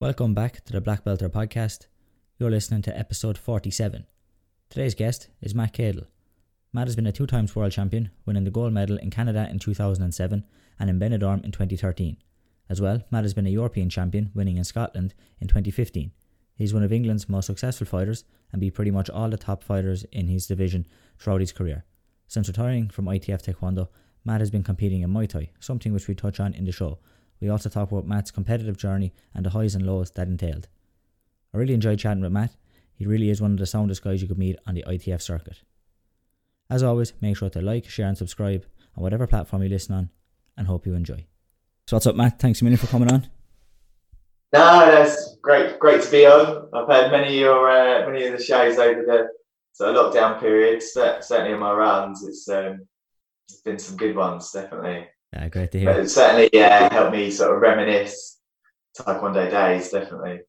Welcome back to the Black Belter podcast. You're listening to episode 47. Today's guest is Matt Cadle. Matt has been a two times world champion, winning the gold medal in Canada in 2007 and in Benidorm in 2013. As well, Matt has been a European champion, winning in Scotland in 2015. He's one of England's most successful fighters and beat pretty much all the top fighters in his division throughout his career. Since retiring from ITF Taekwondo, Matt has been competing in Muay Thai, something which we touch on in the show. We also talk about Matt's competitive journey and the highs and lows that entailed. I really enjoyed chatting with Matt. He really is one of the soundest guys you could meet on the ITF circuit. As always, make sure to like, share, and subscribe on whatever platform you listen on, and hope you enjoy. So, what's up, Matt? Thanks a million for coming on. No, that's great. Great to be on. I've had many of your uh, many of the shows over the sort of lockdown period. Certainly in my rounds, it's um, it's been some good ones, definitely. Yeah, great to hear. But it certainly, yeah, helped me sort of reminisce Taekwondo days, definitely.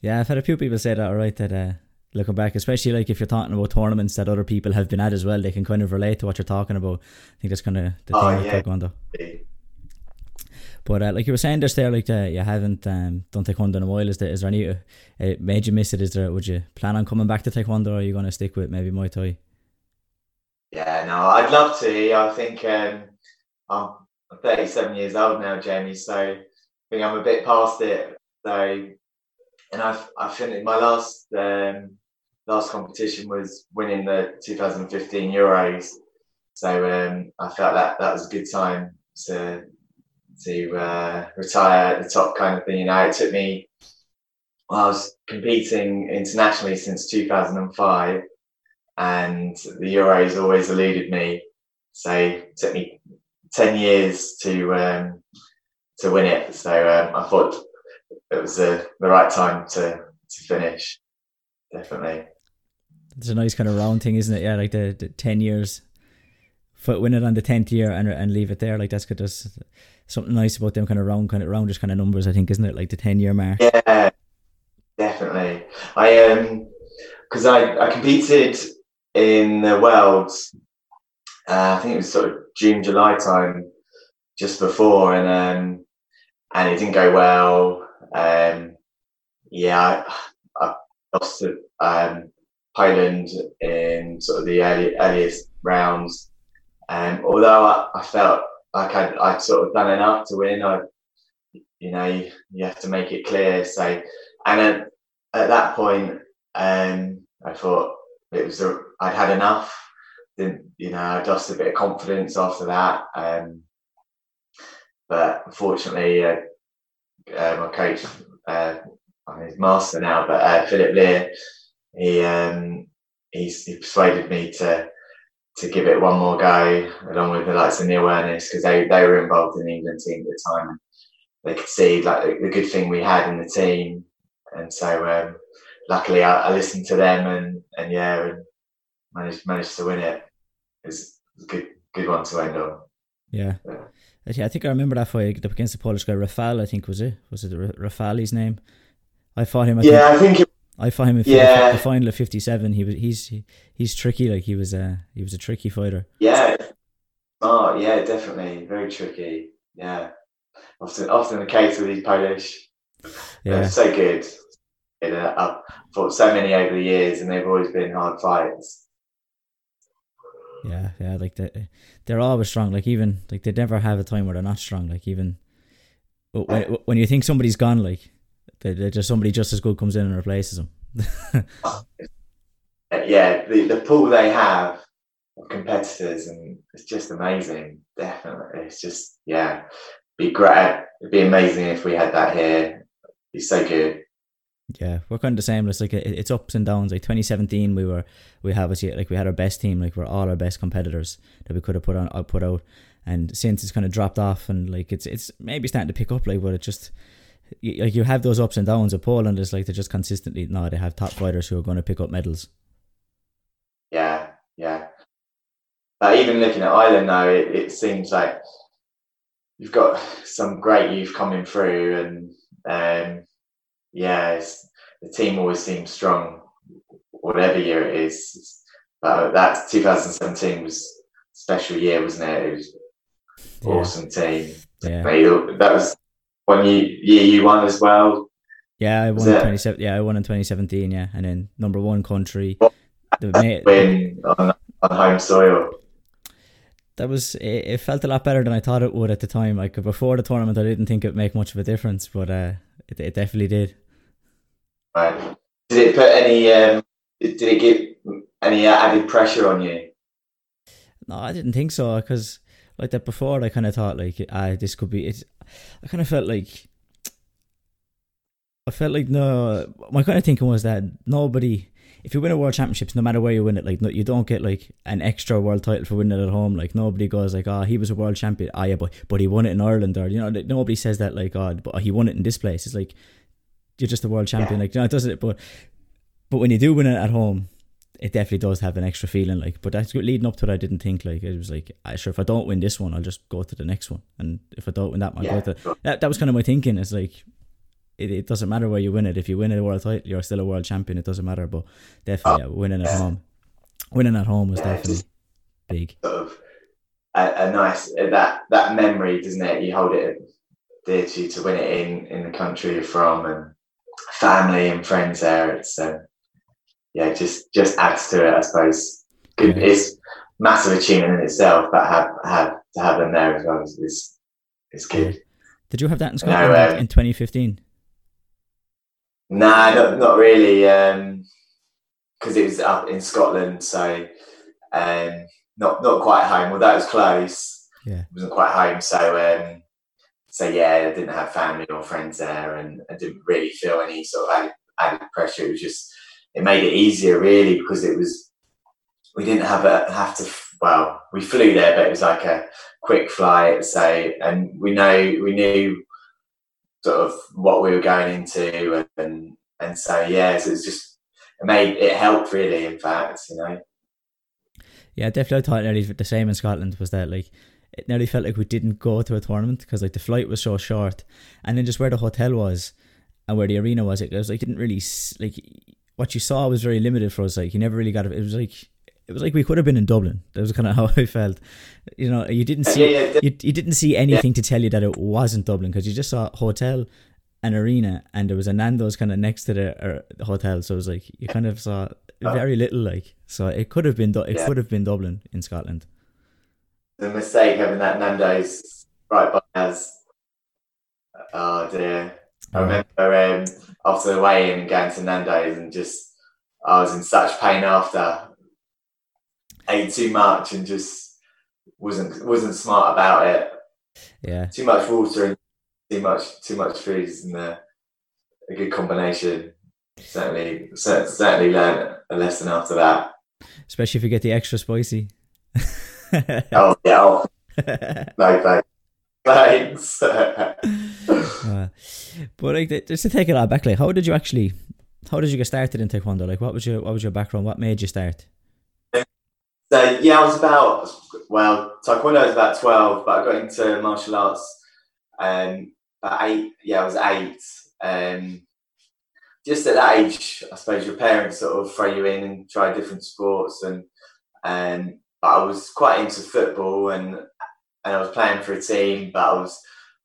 Yeah, I've had a few people say that, all right, that uh, looking back, especially like if you're talking about tournaments that other people have been at as well, they can kind of relate to what you're talking about. I think that's kind of the Oh, thing with. Taekwondo. But uh, like you were saying just there, like uh, you haven't um, done Taekwondo in a while. Is there, is there any, uh, it made you miss it? Is there, would you plan on coming back to Taekwondo or are you going to stick with maybe Muay Thai? Yeah, no, I'd love to. I think um, I'm 37 years old now, Jamie, so I think I'm a bit past it. So, and I've I finished my last um, last competition was winning the 2015 Euros. So um, I felt that that was a good time to to uh, retire at the top, kind of thing. You know, it took me. I was competing internationally since 2005 and the Euros always eluded me. So it took me ten years to um, to win it. So um, I thought it was uh, the right time to to finish. Definitely. It's a nice kind of round thing, isn't it? Yeah, like the, the 10 years, foot win it on the 10th year and and leave it there. Like that's good. There's something nice about them kind of round, kind of roundish kind of numbers, I think, isn't it? Like the 10 year mark. Yeah, definitely. I um because I I competed in the Worlds. Uh, I think it was sort of June July time, just before, and um and it didn't go well. Um, yeah, I, I lost to um, Poland in sort of the early, earliest rounds. Um, although I, I felt like I'd, I'd sort of done enough to win, I, you know, you, you have to make it clear. So, and at, at that point, um, I thought it was I'd had enough. Didn't, you know, I'd lost a bit of confidence after that. Um, but unfortunately, uh, uh, my coach, uh, I'm his master now, but uh, Philip Lear, he, um, he persuaded me to to give it one more go, along with the likes of Neil Ernest, because they, they were involved in the England team at the time. They could see like the, the good thing we had in the team, and so um, luckily I, I listened to them and and yeah, and managed managed to win it. Was a good good one to end on. Yeah. Yeah. I think I remember that fight up against the Polish guy, Rafal, I think was it? Was it Rafali's name? I fought him. I think, Yeah, I think it, I fought him in Yeah. the final of fifty seven. He was he's he's tricky. Like he was a he was a tricky fighter. yeah, Oh Yeah, definitely very tricky. Yeah, often often the case with these Polish. Yeah, They're so good. You know, I've fought so many over the years, and they've always been hard fights. Yeah, yeah. Like they they're always strong. Like even like they never have a time where they're not strong. Like even when when you think somebody's gone, like they just somebody just as good comes in and replaces them. Yeah, the, the pool they have of competitors, and it's just amazing. Definitely, it's just yeah, be great. It'd be amazing if we had that here. Be so good. Yeah, we're kind of the same. It's like it, it's ups and downs. Like 2017, we were we have us like we had our best team. Like we're all our best competitors that we could have put on uh, put out. And since it's kind of dropped off, and like it's it's maybe starting to pick up. Like, but it just like you have those ups and downs. Of Poland is like they're just consistently no, they have top fighters who are going to pick up medals. Yeah, yeah. But even looking at Ireland now, it, it seems like you've got some great youth coming through, and um, yeah, it's, the team always seems strong, whatever year it is. But that 2017 was a special year, wasn't it? It was Yeah. awesome team. Yeah, That was one year, year you won as well. Yeah, I won it? twenty seven. Yeah, I won in twenty seventeen. Yeah, and then number one country. What? The ma- win on, on home soil. that was it, it. Felt a lot better than I thought it would at the time. Like before the tournament, I didn't think it'd make much of a difference, but uh, it, it definitely did. Right. Did it put any? Um, did it give any added pressure on you? No, I didn't think so because like that before, I kind of thought like, ah, this could be. it. I kind of felt like. I felt like no. My kind of thinking was that nobody. If you win a world championships, no matter where you win it, like no, you don't get like an extra world title for winning it at home. Like nobody goes like, "Oh, he was a world champion." Ah, yeah, but but he won it in Ireland, or you know, nobody says that like, "Oh, but he won it in this place." It's like you're just a world champion. Yeah. Like you know, it doesn't. But but when you do win it at home, it definitely does have an extra feeling. Like, but that's leading up to it. I didn't think like it was like, I sure if I don't win this one, I'll just go to the next one, and if I don't win that one, I'll go to that. That was kind of my thinking. It's like. It, it doesn't matter where you win it. If you win a world title, you're still a world champion. It doesn't matter. But definitely, yeah, winning at home, winning at home was definitely big. Sort of a, a nice uh, that that memory, doesn't it? You hold it dear to you to win it in in the country you're from and family and friends there. It's um, yeah, just just adds to it, I suppose. Good, it's massive achievement in itself, but have have to have them there as well is is, is good. Did you have that in No, Scotland um, in 2015? Nah, not not really. Because it was up in Scotland, so um, not not quite home. Well, that was close. Yeah. it wasn't quite home. So um, so yeah, I didn't have family or friends there, and I didn't really feel any sort of added, added pressure. It was just it made it easier, really, because it was we didn't have a have to. Well, we flew there, but it was like a quick flight. So and we know we knew sort of what we were going into and and so yeah so was just it made it helped really in fact you know Yeah, definitely. I thought nearly the same in Scotland was that like it nearly felt like we didn't go to a tournament because like the flight was so short, and then just where the hotel was and where the arena was, it was like didn't really like what you saw was very limited for us. Like you never really got it. It was like it was like we could have been in Dublin. That was kind of how I felt. You know, you didn't see yeah, yeah, you, you didn't see anything to tell you that it wasn't Dublin because you just saw hotel and arena and there was a Nando's kind of next to the, uh, the hotel so it was like you kind of saw very little like so it could have been it Yeah. could have been Dublin in Scotland the mistake having that Nando's right by us. Oh dear. I remember um, after the weigh-in going to Nando's and just I was in such pain after. Ate too much and just wasn't wasn't smart about it. Yeah. Too much water and too much too much food isn't a, a good combination. Certainly, certainly learned a lesson after that. especially if you get the extra spicy Oh yeah, oh, no thanks. Thanks. Uh, but like just to take it all back like how did you actually how did you get started in taekwondo like what was your what was your background what made you start so yeah, I was about well, taekwondo was about twelve, but I got into martial arts um about eight. Yeah, I was eight. Um, just at that age, I suppose your parents sort of throw you in and try different sports, and um, I was quite into football and and I was playing for a team, but I was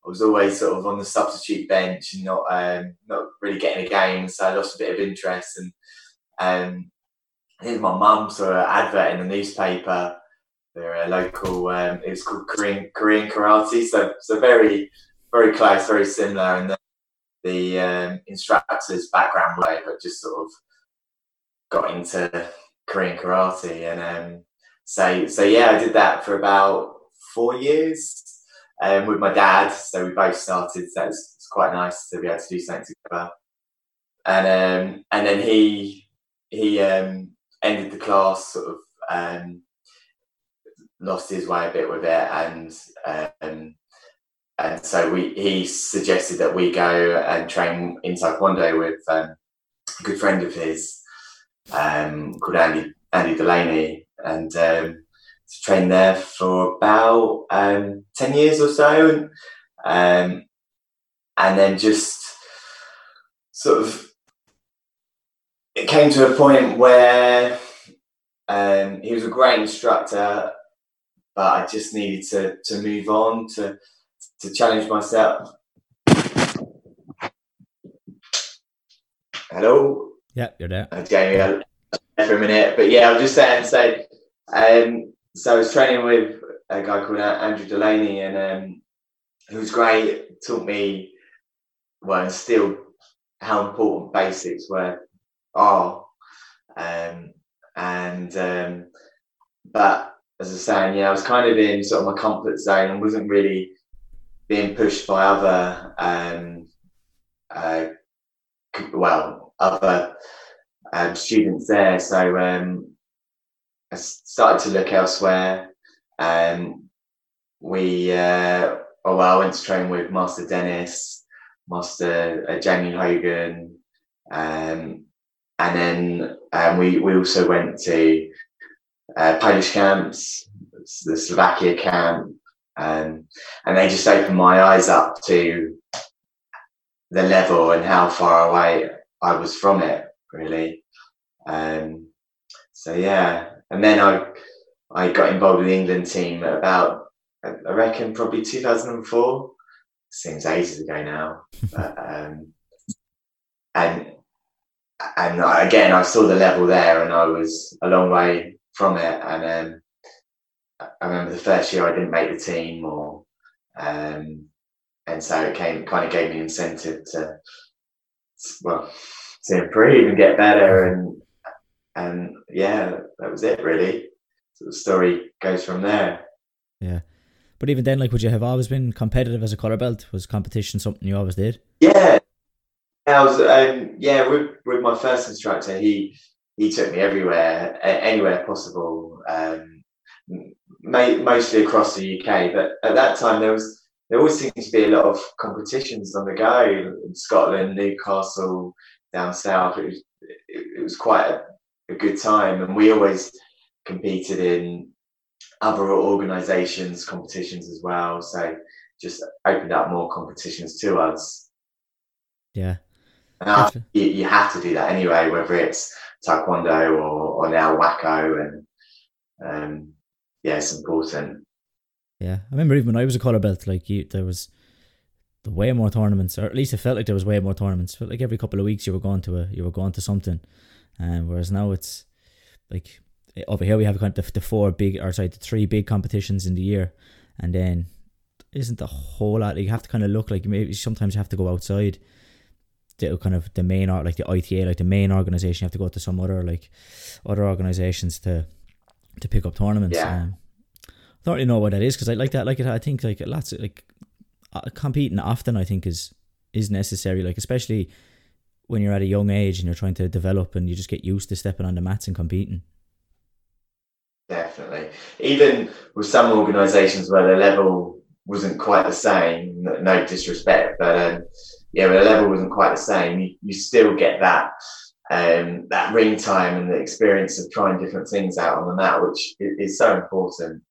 I was always sort of on the substitute bench and not um, not really getting a game, so I lost a bit of interest and um, think my mum saw an advert in the newspaper. They're a local. Um, it was called Korean Korean karate, so so very very close, very similar, and the, the um, instructor's background way, but just sort of got into Korean karate, and um, so so yeah, I did that for about four years um, with my dad. So we both started. So it's, it's quite nice to be able to do something together. And um, and then he he um, ended the class sort of um, lost his way a bit with it and um, and so we he suggested that we go and train in taekwondo with um, a good friend of his um, called Andy Andy Delaney and um, to train there for about um, 10 years or so and um, and then just sort of it came to a point where um, he was a great instructor, but I just needed to to move on to to challenge myself. Hello. Yeah, you're there. Jamie, for a minute, but yeah, I'll just say say, um, so I was training with a guy called Andrew Delaney, and um, he was great. Taught me well, still how important basics were are, um, and um, but as I was saying, yeah, I was kind of in sort of my comfort zone and wasn't really being pushed by other, um, uh, well, other um, students there. So um, I started to look elsewhere. Um, we, uh, oh, well, I went to train with Master Dennis, Master uh, Jamie Hogan, um, and then um, we we also went to uh, Polish camps, the Slovakia camp, um, and they just opened my eyes up to the level and how far away I was from it, really. Um, so yeah, and then I I got involved with the England team about I reckon probably 2004. Seems ages ago now, but, um, and and again I saw the level there, and I was a long way from it. And um, I remember the first year I didn't make the team, or um, and so it came kind of gave me incentive to well to improve and get better and and yeah that was it really. So the story goes from there. Yeah. But even then like would you have always been competitive as a color belt? Was competition something you always did? Yeah. I was um, yeah with with my first instructor he he took me everywhere anywhere possible um, mostly across the UK but at that time there was there always seemed to be a lot of competitions on the go in Scotland, Newcastle, down south. It was, it, it was quite a, a, good time, and we always competed in other organisations, competitions as well. So just opened up more competitions to us. Yeah. And you, you, have to do that anyway, whether it's taekwondo or, or now WAKO, and um, yeah, it's important. Yeah, I remember even when I was a color belt, like you, there was the way more tournaments, or at least it felt like there was way more tournaments. It felt like every couple of weeks you were going to a, you were going to something, um, whereas now it's like over here we have kind of the, the four big, or sorry, the three big competitions in the year, and then isn't a whole lot. You have to kind of look like maybe sometimes you have to go outside. The kind of the main art, like the ITA, like the main organization, you have to go to some other like other organizations to to pick up tournaments. Yeah. Um, I don't really know what that is because I like that. Like it, I think like lots of like uh, competing often. I think is is necessary. Like especially when you're at a young age and you're trying to develop and you just get used to stepping on the mats and competing. Definitely, even with some organisations where the level wasn't quite the same. No disrespect, but um, yeah, but the level wasn't quite the same. You, you still get that um, that ring time and the experience of trying different things out on the mat, which is, is so important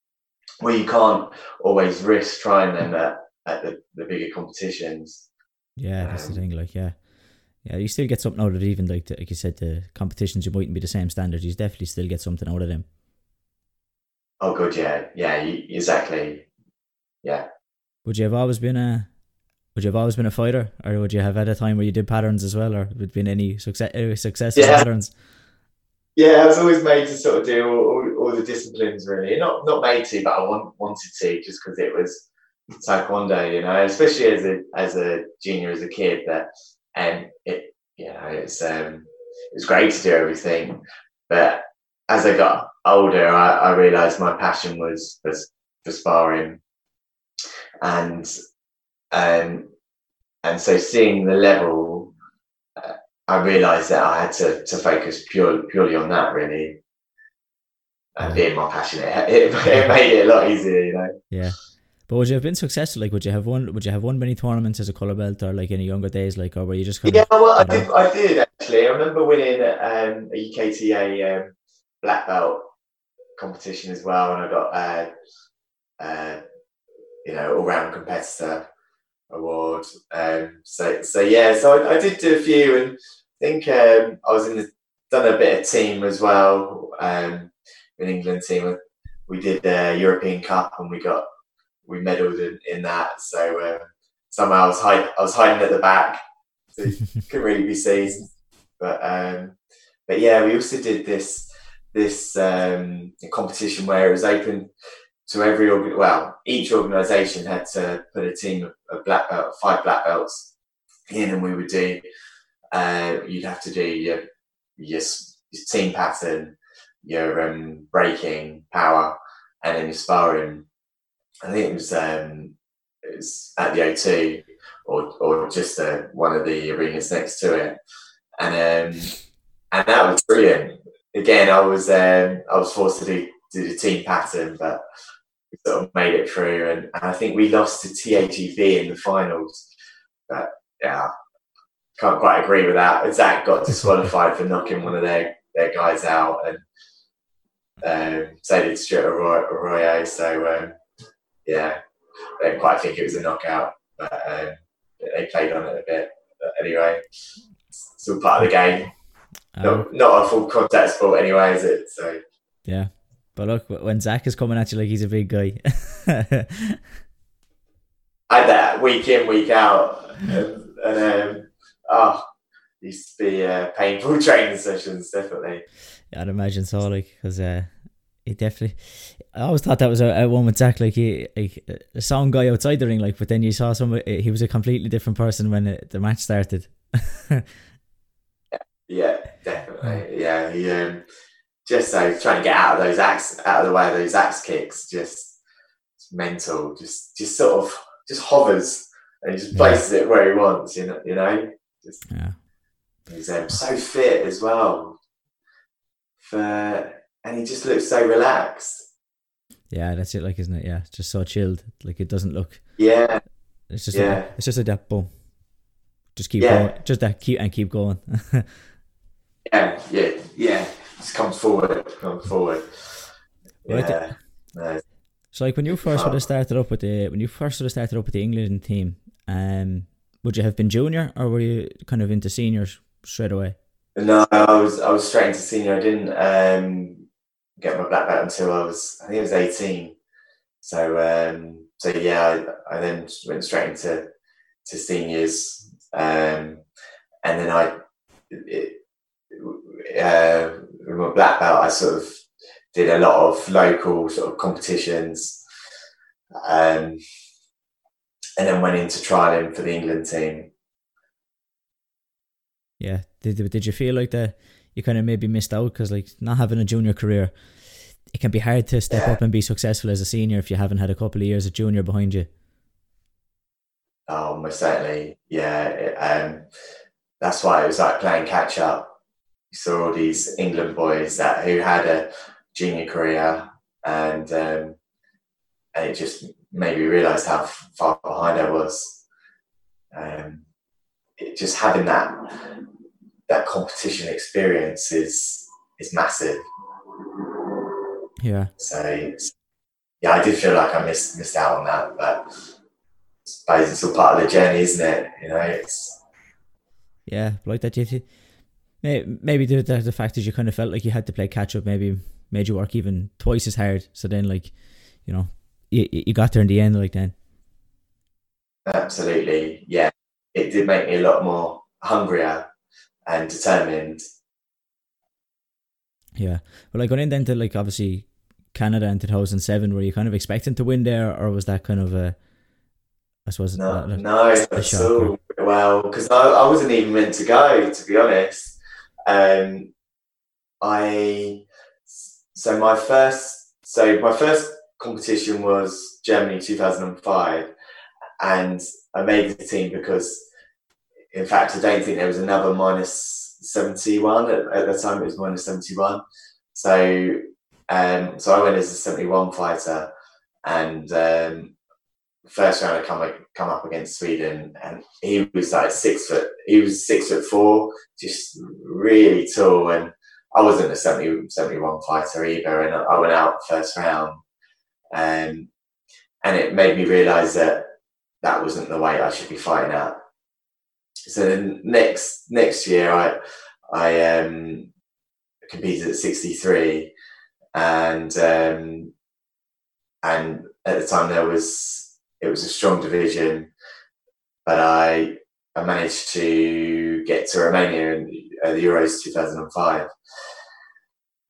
where you can't always risk trying them at, at the, the bigger competitions. Yeah, that's um, the thing. Like, yeah, yeah, you still get something out of it. Even like the, like you said, the competitions you mightn't be the same standard. You definitely still get something out of them. Oh, good. Yeah, yeah, you, exactly. Yeah. Would you have always been a would you have always been a fighter, or would you have had a time where you did patterns as well, or would been any success uh, success yeah. patterns? Yeah, I was always made to sort of do all, all, all, the disciplines really. Not not made to, but I want, wanted to just because it was taekwondo, you know, especially as a as a junior, as a kid. That and it, you know, it's um, it was great to do everything, but as I got older, I, I realised my passion was was for sparring, and um, and so seeing the level I realised that I had to, to focus pure, purely on that really. And being more passionate, it, it made it a lot easier, you know. Yeah. But would you have been successful? Like, would you have won? Would you have won many tournaments as a color belt, or like in your younger days, like, or were you just kind yeah? Of, well, I did. I did actually. I remember winning um, a UKTA um, black belt competition as well, and I got uh, uh, you know all round competitor award. Um, so so yeah, so I, I, did do a few, and I think um, I was in the done a bit of team as well. Um, in England team, we did the European Cup, and we got we medalled in, in that. So um, somehow I was hide, I was hiding at the back, so couldn't really be seen. But um, but yeah, we also did this this um, competition where it was open to every organ. Well, each organisation had to put a team of black belt, five black belts in, and we would do. Uh, you'd have to do your, your your team pattern, your um, breaking power, and then your sparring. I think it was um, it was at the O2 or or just uh, one of the arenas next to it, and um, and that was brilliant. Again, I was um, I was forced to do do the team pattern, but we sort of made it through, and, and I think we lost to TAGB in the finals. But yeah, can't quite agree with that. Zach got disqualified for knocking one of their, their guys out, and um, so did Stuart Arroyo. So um, yeah, I don't quite think it was a knockout, but um, they played on it a bit. But anyway, still part of the game. Um, not, not a full contact sport anyway, is it? So yeah. But look, when Zach is coming at you like he's a big guy. I had that week in, week out. And, and um, oh, used to be uh, painful training sessions, definitely. Yeah, I'd imagine so, like, because uh, he definitely. I always thought that was a, a one with Zach, like he, like a sound guy outside the ring, like, but then you saw some. He was a completely different person when it, the match started. yeah, definitely. Yeah, he um, just so trying to get out of those axe, out of the way of those axe kicks, just mental. Just, just sort of, just hovers and just places yeah. it where he wants. You know, you know. Just, yeah. He's um, so fit as well. For and he just looks so relaxed. Yeah, that's it. Like, isn't it? Yeah, just so chilled. Like it doesn't look. Yeah. It's just. Yeah. Like, it's just like that. Boom. Just keep yeah. going. Just that. Keep and keep going. yeah. Yeah. Yeah. Just comes forward. Comes forward. Yeah. Right. So, like when you first would have started up with the when you first would have started up with the England team, um, would you have been junior or were you kind of into seniors straight away? No, I was I was straight into senior. I didn't um, get my black belt until I was I think I was eighteen. So um, so yeah, I, I, then went straight into to seniors, um, and then I it, uh, with my black belt I sort of did a lot of local sort of competitions. Um, and then went into trialing for the England team. Yeah, did did you feel like that you kind of maybe missed out because like not having a junior career, it can be hard to step yeah. up and be successful as a senior if you haven't had a couple of years of junior behind you. Oh, most certainly, yeah. It, um, that's why it was like playing catch up. You saw all these England boys that who had a junior career, and um, and it just made me realise how far behind I was. Um, it, just having that that competition experience is is massive. Yeah. So yeah, I did feel like I missed missed out on that, but it's all part of the journey, isn't it? You know, it's yeah, like that. You maybe the, the the fact that you kind of felt like you had to play catch up maybe made you work even twice as hard. So then, like, you know, you, you got there in the end, like then. Absolutely, yeah. It did make me a lot more hungrier and determined. Yeah, well, like going in then to like obviously Canada in two thousand seven, were you kind of expecting to win there, or was that kind of a, I suppose, no, a, no, a so well because I, I wasn't even meant to go to be honest. Um, I so my first so my first competition was Germany 2005 and I made the team because in fact I don't think there was another minus 71 at, at the time it was minus 71 so um, so I went as a 71 fighter and um, first round I come come up against Sweden and he was like six foot he was six foot four just really tall and I wasn't a 70, 71 fighter either, and I went out first round, um, and it made me realise that that wasn't the way I should be fighting at. So then next next year, I I um, competed at sixty three, and um, and at the time there was it was a strong division, but I I managed to get to Romania and uh, the Euros 2005.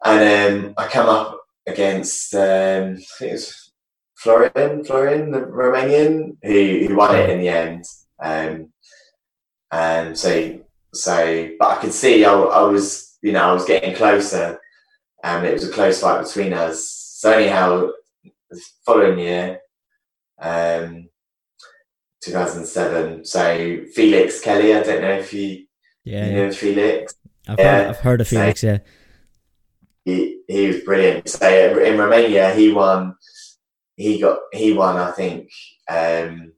And um, I come up against, um, I think it was Florian, Florian, the Romanian, who, who won it in the end. Um, and so, so, but I could see I, I was, you know, I was getting closer, and it was a close fight between us. So anyhow, the following year, um, 2007. So Felix Kelly, I don't know if you, yeah, you know Felix. I've, yeah. heard, I've heard of Felix, so, yeah. He, he was brilliant. So in Romania, he won. He got he won. I think um,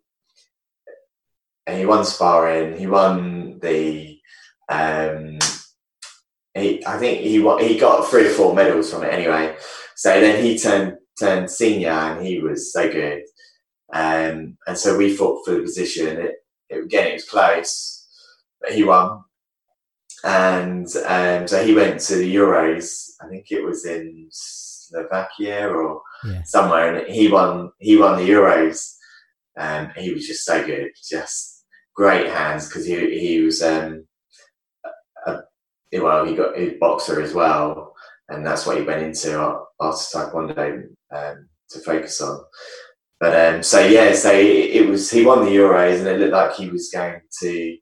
and he won sparring. He won the. Um, he, I think he won, he got three or four medals from it anyway. So then he turned turned senior, and he was so good. Um, and so we fought for the position. It, it, again, it was close, but he won. And um, so he went to the Euros. I think it was in Slovakia or yeah. somewhere, and he won. He won the Euros. And he was just so good, just great hands because he he was um, a, a, well he got a boxer as well, and that's what he went into after Taekwondo um, to focus on. But um, so yeah, so it was he won the Euros, and it looked like he was going to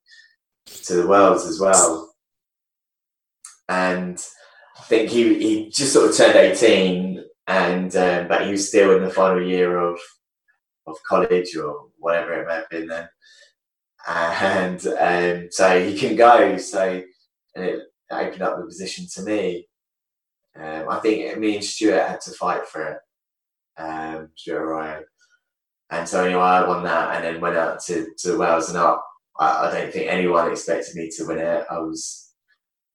to the Worlds as well. And I think he he just sort of turned eighteen, and um, but he was still in the final year of of college or whatever it might have been then. And um, so he couldn't go, so and it opened up the position to me. Um, I think me and Stuart had to fight for it. Um, Stuart Ryan and so anyway, I won that and then went out to, to Wales and up. I, I, don't think anyone expected me to win it. I was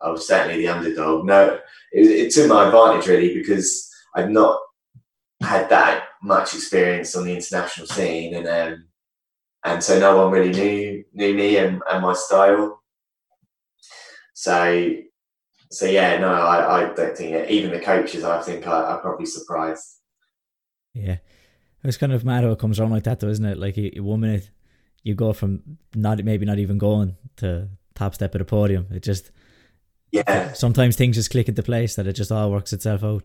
I was certainly the underdog. No, it, it took my advantage really because I'd not had that much experience on the international scene and um, and so no one really knew knew me and, and my style. So so yeah, no, I, I don't think it, even the coaches I think I, are probably surprised. Yeah. It's kind of mad how it comes around like that, though, isn't it? Like you, one minute you go from not maybe not even going to top step at a podium. It just yeah. Sometimes things just click into place that it just all works itself out.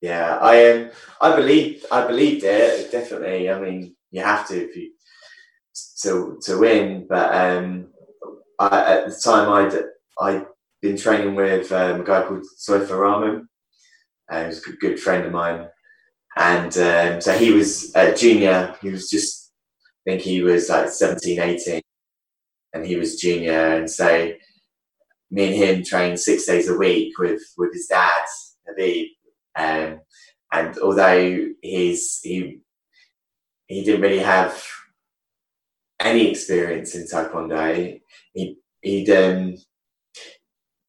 Yeah, I um, I believe I believed it definitely. I mean, you have to if you to to win. But um, I, at the time, I'd I'd been training with um, a guy called Soifa Rahman. Uh, was a good, good friend of mine, and um, so he was a junior. He was just, I think he was like 17, 18, and he was junior. And so me and him trained six days a week with with his dad, Habib. Um, and although he's he he didn't really have any experience in taekwondo, he he'd um,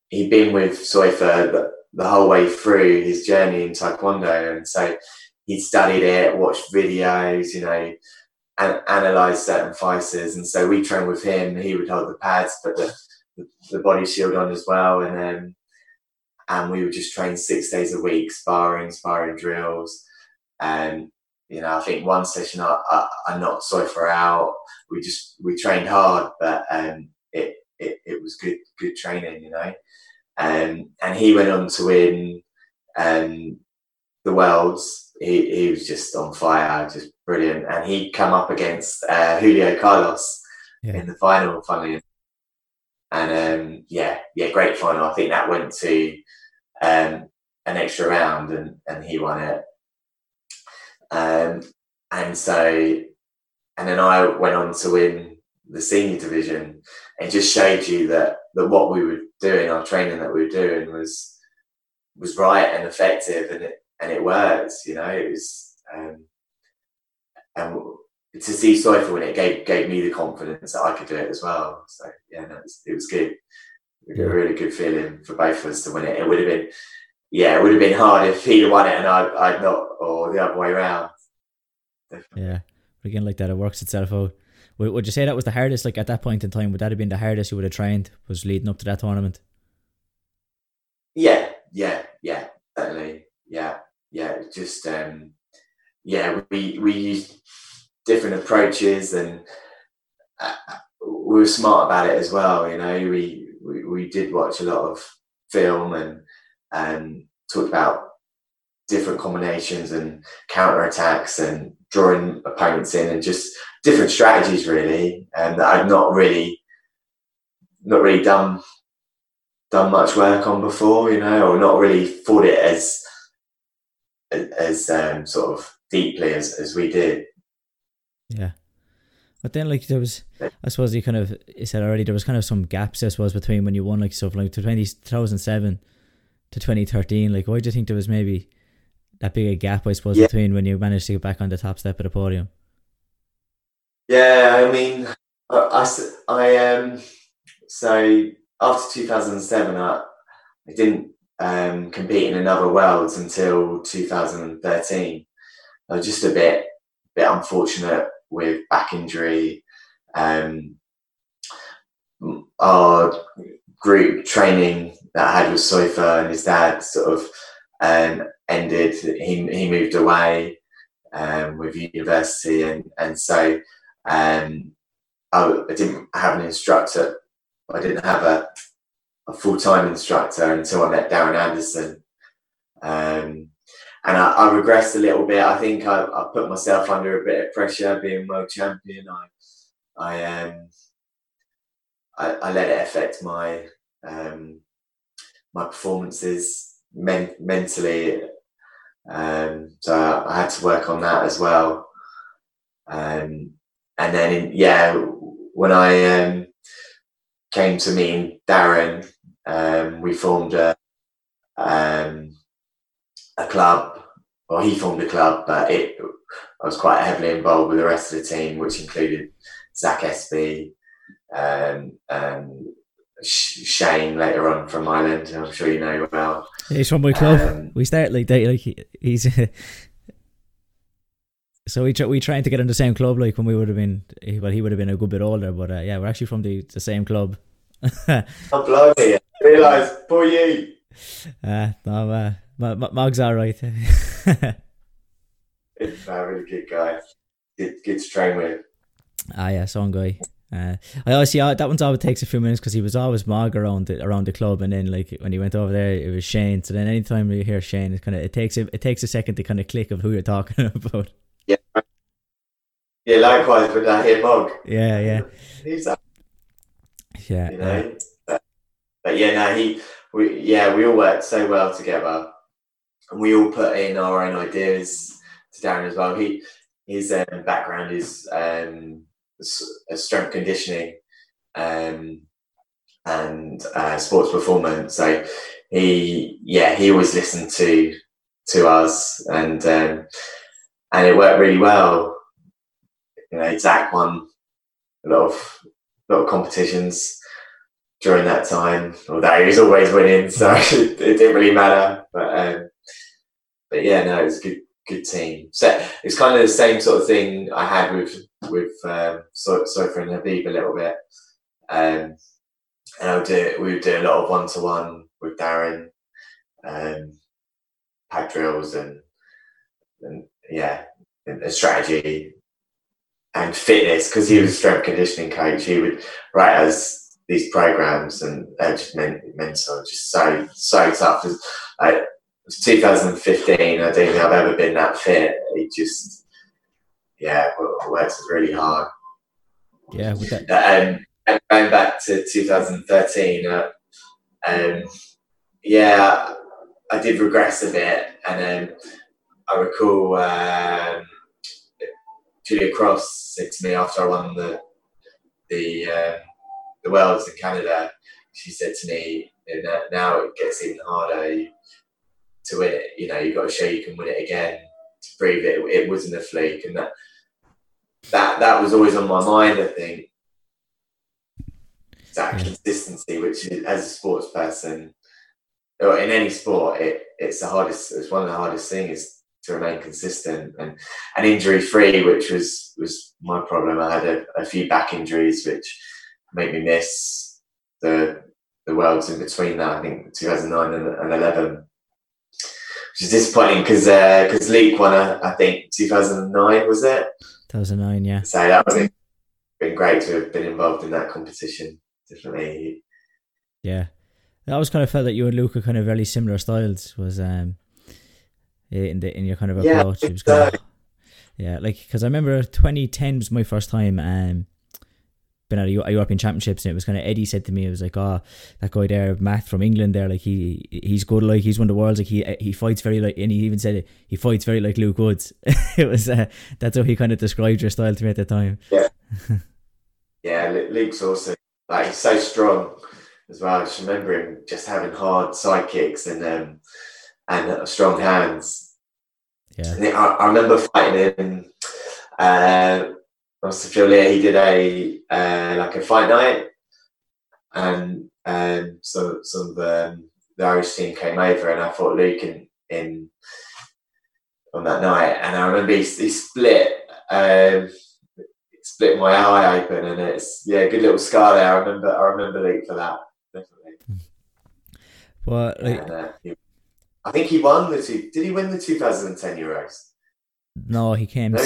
he'd been with Soifa the, the whole way through his journey in taekwondo, and so he'd studied it, watched videos, you know, and analysed certain fighters. And so we trained with him. He would hold the pads, put the, the, body shield on as well, and then and we would just train six days a week, sparring, sparring drills, and you know, I think one session I, I, I knocked Soifa out. We just we trained hard, but um, it, it it was good good training, you know. Um, and he went on to win um, the worlds he, he was just on fire, just brilliant. And he'd come up against uh, Julio Carlos yeah. in the final, funnily. And um, yeah, yeah, great final. I think that went to um, an extra round and, and he won it. Um, and so, and then I went on to win the senior division. It just showed you that, that what we were doing, our training that we were doing was was right and effective and it and it worked. You know, it was um, and to see Soifa win it gave gave me the confidence that I could do it as well. So yeah, no, it, was, it was good. Yeah. A really good feeling for both of us to win it. It would have been, yeah, it would have been hard if he'd have won it and I, I'd not, or the other way around. Definitely. Yeah, but again, like that, it works itself out. Would, would you say that was the hardest? Like at that point in time, would that have been the hardest you would have trained? Was leading up to that tournament? Yeah, yeah, yeah, certainly, yeah yeah, just um, yeah, we we used different approaches and uh, we were smart about it as well. You know, we we, we did watch a lot of film and and talked about different combinations and counter attacks and drawing opponents in and just different strategies really and that I've not really not really done done much work on before, you know, or not really thought it as as um, sort of deeply as, as we did. Yeah. But then, like, there was, I suppose you kind of, you said already, there was kind of some gaps, I suppose, between when you won, like, stuff like 20, 2007 to 2013. Like, why do you think there was maybe that big a gap, I suppose, yeah. between when you managed to get back on the top step of the podium? Yeah, I mean, I, I, I um, so after 2007, I, I didn't um, compete in another Worlds until 2013. I was just a bit, bit unfortunate with back injury. Um, our group training that I had with Soifa and his dad sort of um, ended. He, he moved away um, with university, and and so um, I, I, didn't have an instructor I didn't have a, a full time instructor until I met Darren Anderson. Um, and I, I, regressed a little bit. I think I, I, put myself under a bit of pressure being world champion. I, I, um, I, I let it affect my um, my performances men- mentally. Um, so I, had to work on that as well. Um, and then, in, yeah, when I um, came to me and Darren. Um, we formed a um, a club, or he formed a club, but it I was quite heavily involved with the rest of the team, which included Zach Espy um, and Shane later on from Ireland. I'm sure you know well. He's from my club. Um, we started like that. Like he's. so we try, we trying to get in the same club like when we would have been well he would have been a good bit older but uh, yeah we're actually from the, the same club I'm blimey, I realise, poor you. Uh, no, uh, Mog's alright. He's a really good guy. Good, good to train with. Ah, yeah, song guy. Uh, I always see uh, that one's always takes a few minutes because he was always Mog around the, around the club, and then like when he went over there, it was Shane. So then anytime you hear Shane, it kind of it takes a, it takes a second to kind of click of who you're talking about. Yeah, yeah. Likewise when I hear Mog. Yeah, yeah. That? Yeah. You know? But, but yeah, no, he, we, yeah, we all worked so well together and we all put in our own ideas to Darren as well. He, his um, background is um, strength conditioning um, and uh, sports performance. So he, yeah, he always listened to to us, and um, and it worked really well. You know, Zach won a lot of a lot of competitions during that time. Although he was always winning, so it, didn't really matter. But um, but yeah, no, it was a good good team. So it's kind of the same sort of thing I had with with um, so- Soifa and Habib a little bit. Um, and I would do we would do a lot of one to one with Darren, um, pad drills and and yeah, a strategy and fitness because he was a strength conditioning coach. He would write us these programs and they just meant mental, just so so tough. Like, 2015. I don't think I've ever been that fit. He just yeah well works really hard. Yeah, with that. Um, and going back to 2013, uh, um, yeah, I did regress a bit, and then I recall. Um, Julia Cross said to me after I won the the uh, the Worlds in Canada, she said to me, "Now it gets even harder to win it. You know, you've got to show you can win it again to prove it. It wasn't a fluke, and that that that was always on my mind. I think that consistency, which is, as a sports person, or in any sport, it, it's the hardest. It's one of the hardest things to remain consistent and, and injury free, which was was my problem. I had a, a, few back injuries which made me miss the the worlds in between that. I think 2009 and, and 11, which is disappointing because because uh, Leek won a, I think 2009 was it? 2009, yeah. So that was been great to have been involved in that competition. Definitely, Yeah, I always kind of felt that you and Luke are kind of very similar styles. Was um in the in your kind of Yeah, approach. it was kind of, yeah, like because I remember 2010 was my first time um been at a, European Championships and it was kind of Eddie said to me it was like oh that guy there Matt from England there like he he's good like he's one of the world's like he he fights very like and he even said it he fights very like Luke Woods it was uh, that's how he kind of described your style to me at the time Yeah, yeah, Luke's also like he's so strong as well. I just remember him just having hard side kicks and um and uh, strong hands. yeah And I, I remember fighting him. Uh, Mr. Julia, he did a uh, like a fight night, and um, so some of um, the Irish team came over, and I fought Luke in, in on that night, and I remember he, he split um, split my eye open, and it's yeah, a good little scar there. I remember I remember Luke for that definitely. but like And, uh, he- I think he won the two. Did he win the 2010 Euros? no he came No,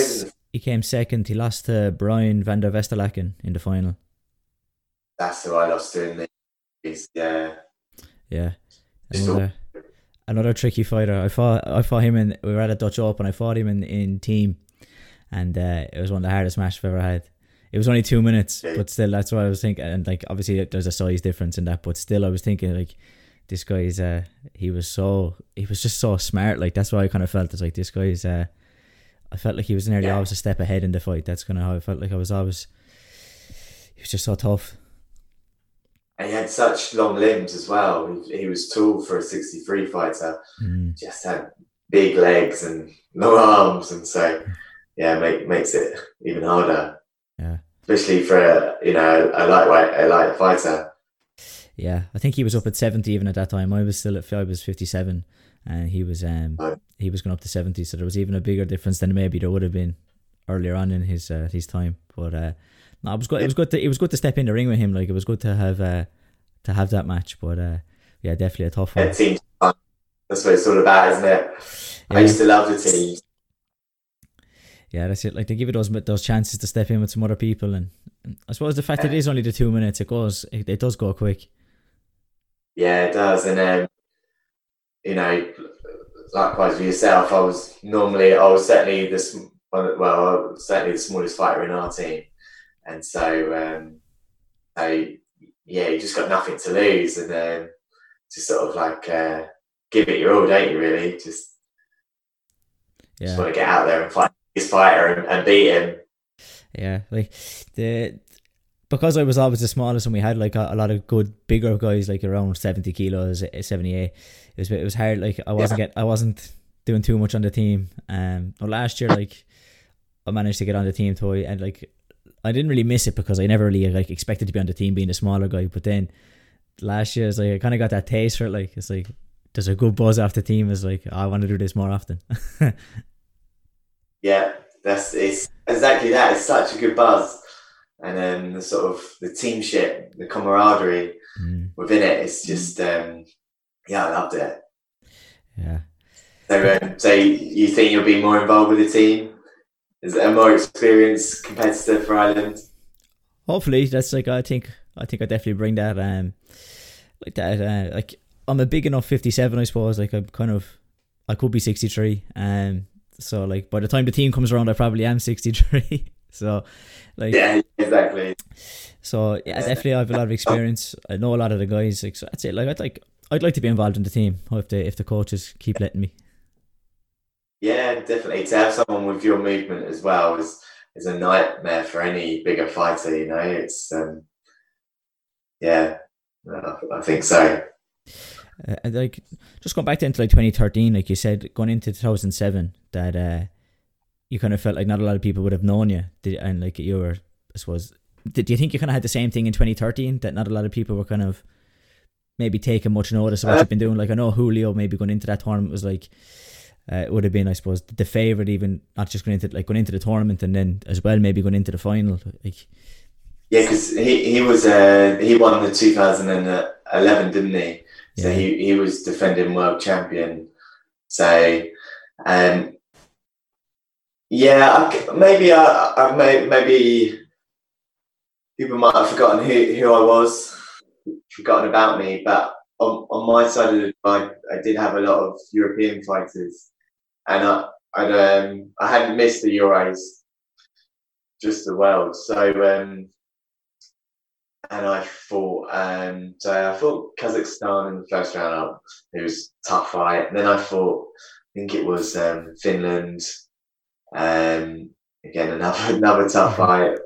he s- didn't. he came second he lost to Brian van der Westerlaken in the final That's who I lost to in the. Yeah. Yeah. Another, another tricky fighter. I fought I fought him in we were at a Dutch Open, I fought him in, in team and uh, it was one of the hardest matches I've ever had. It was only two minutes, but still that's what I was thinking and like obviously there's a size difference in that, but still I was thinking like this guy's uh he was so he was just so smart, like that's why I kind of felt it's like this guy's uh I felt like he was nearly Yeah. always a step ahead in the fight. That's kinda how I felt like I was always he was just so tough. And he had such long limbs as well. He, he was tall for a 63 fighter. Mm. Just had big legs and long arms, and so yeah, make, makes it even harder. Yeah. Especially for a, you know a lightweight, a light fighter. Yeah, I think he was up at seventy even at that time. I was still at I was fifty seven, and he was um he was going up to seventy. So there was even a bigger difference than maybe there would have been earlier on in his uh, his time. But uh, no, it was good. It was good. To, it was good to step in the ring with him. Like it was good to have uh, to have that match. But uh, yeah, definitely a tough Yeah, one. That's what it's all about, isn't it? I Yeah, used to love the team. yeah, that's it. Like they give you those those chances to step in with some other people, and, and I suppose the fact that it is only the two minutes, it goes it, it does go quick. Yeah, it does. And um, you know, likewise for yourself, I was normally, I was certainly the well, certainly the smallest fighter in our team, and so, um, I, yeah, you just got nothing to lose, and um, just sort of like uh, give it your all, don't you? Really, just Yeah. just want to get out there and fight this fighter and, and beat him. Yeah, like the because I was always the smallest and we had like a, a lot of good bigger guys like around seventy kilos, eh, seventy eight. It was it was hard. Like I wasn't get I wasn't doing too much on the team. Um, well, last year like I managed to get on the team toy and like I didn't really miss it because I never really like expected to be on the team being a smaller guy. But then last year it's like I kind of got that taste for it. Like it's like there's a good buzz off the team. Is like "Oh, I want to do this more often. Yeah, that's it's exactly that. It's such a good buzz, and then the sort of the teamship, the camaraderie Mm, within it. It's just um, yeah, I loved it. yeah. So, um, so you think you'll be more involved with the team? Is it a more experienced competitor for Ireland? hopefully that's like I think I think I definitely bring that um like that uh, like I'm a big enough 57 I suppose like I'm kind of I could be 63 um so like by the time the team comes around I probably am 63 so like Yeah, exactly. so yeah definitely I have a lot of experience I know a lot of the guys like so that's it like I'd like I'd like to be involved in the team if the if the coaches keep letting me Yeah, definitely. To have someone with your movement as well is is a nightmare for any bigger fighter. You know, it's um, yeah, I, think so. uh, and, like just going back to into like 2013 like you said going into 2007 that uh you kind of felt like not a lot of people would have known you did, and like you were I suppose did you think you kind of had the same thing in 2013 that not a lot of people were kind of maybe taking much notice of what Uh, you've been doing like I know Julio maybe going into that tournament was like uh, it would have been I suppose the favorite even not just going into like going into the tournament and then as well maybe going into the final like Yeah, because he, he was uh, he won the 2011, didn't he? So Yeah. he, he was defending world champion. So um, yeah, I maybe I, I may, maybe people might have forgotten who, who I was forgotten about me. But on, on my side of the I, I did have a lot of European fighters, and I I'd, um, I hadn't missed the Euros, just the world. So um, and I fought and uh, I fought Kazakhstan in the first round. It was tough fight. And then I fought, I think it was um, Finland. Um, again, another another tough fight.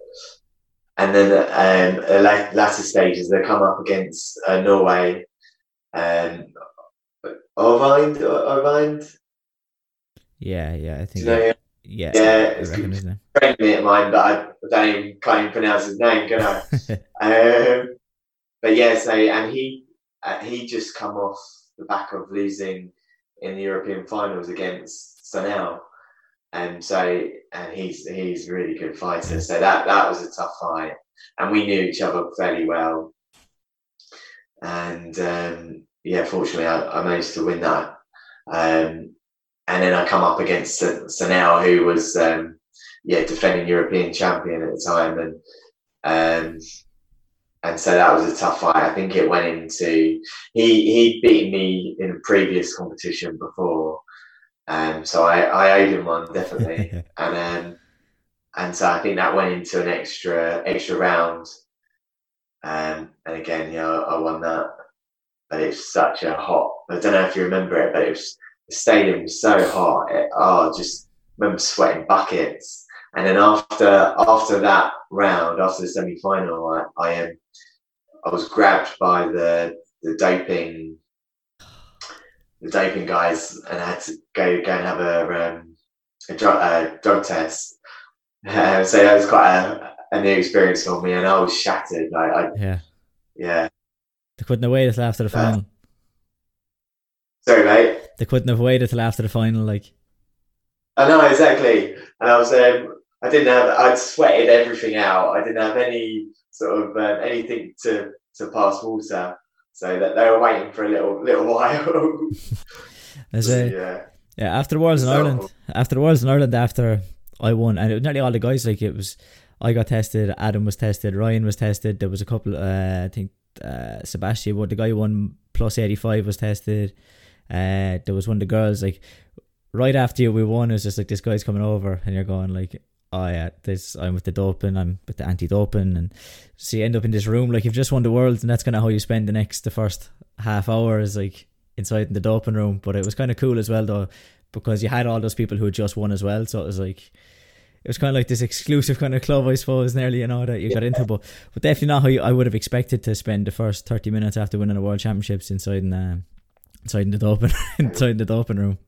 And then um, at latter stages, they come up against uh, Norway. Um, Ovind, Ovind. Yeah, yeah, I think. You know, yeah, yeah, it's a friend of mine, but I don't even can't even pronounce his name, can I? um, but yeah, so and he uh, he just come off the back of losing in the European finals against Sanel, and so and he's he's a really good fighter. So that that was a tough fight, and we knew each other fairly well. And um, yeah, fortunately, I, I, managed to win that. Um, and then I come up against Sanel, who was um, yeah defending European champion at the time, and um, and so that was a tough fight. I think it went into he he beat me in a previous competition before, um, so I I owed him one definitely, and um, and so I think that went into an extra extra round, um, and again yeah I won that, but it's such a hot. I don't know if you remember it, but it was the stadium was so hot. It, oh, just remember sweating buckets. And then after after that round, after the semi final, I, I um, I was grabbed by the the doping the doping guys, and I had to go go and have a um, a, drug, a drug test. Uh, so that was quite a, a new experience for me, and I was shattered. I, I yeah, yeah. They couldn't have waited until after the final. Uh, sorry, mate they couldn't have waited till after the final. Like, I know exactly, and I was um, I didn't have I'd sweated everything out. I didn't have any sort of um, anything to to pass water, so that they were waiting for a little little while. A, yeah. Yeah, after the Worlds in so, Ireland, after the Worlds in Ireland, after I won, and it was nearly all the guys. Like it was, I got tested. Adam was tested. Ryan was tested. There was a couple. Uh, I think uh, Sebastian, what the guy who won plus eighty five was tested. Uh, there was one of the girls like right after we won. It was just like this guy's coming over, and you're going like, oh yeah, this I'm with the doping, I'm with the anti-doping, and so you end up in this room like you've just won the world, and that's kind of how you spend the next the first half hour is like inside in the doping room. But it was kind of cool as well though, because you had all those people who had just won as well, so it was like. It was kind of like this exclusive kind of club, I suppose, nearly, you know, that you got into, but but definitely not how you, I would have expected to spend the first thirty minutes after winning the world championships inside in um, inside the doping inside the doping room.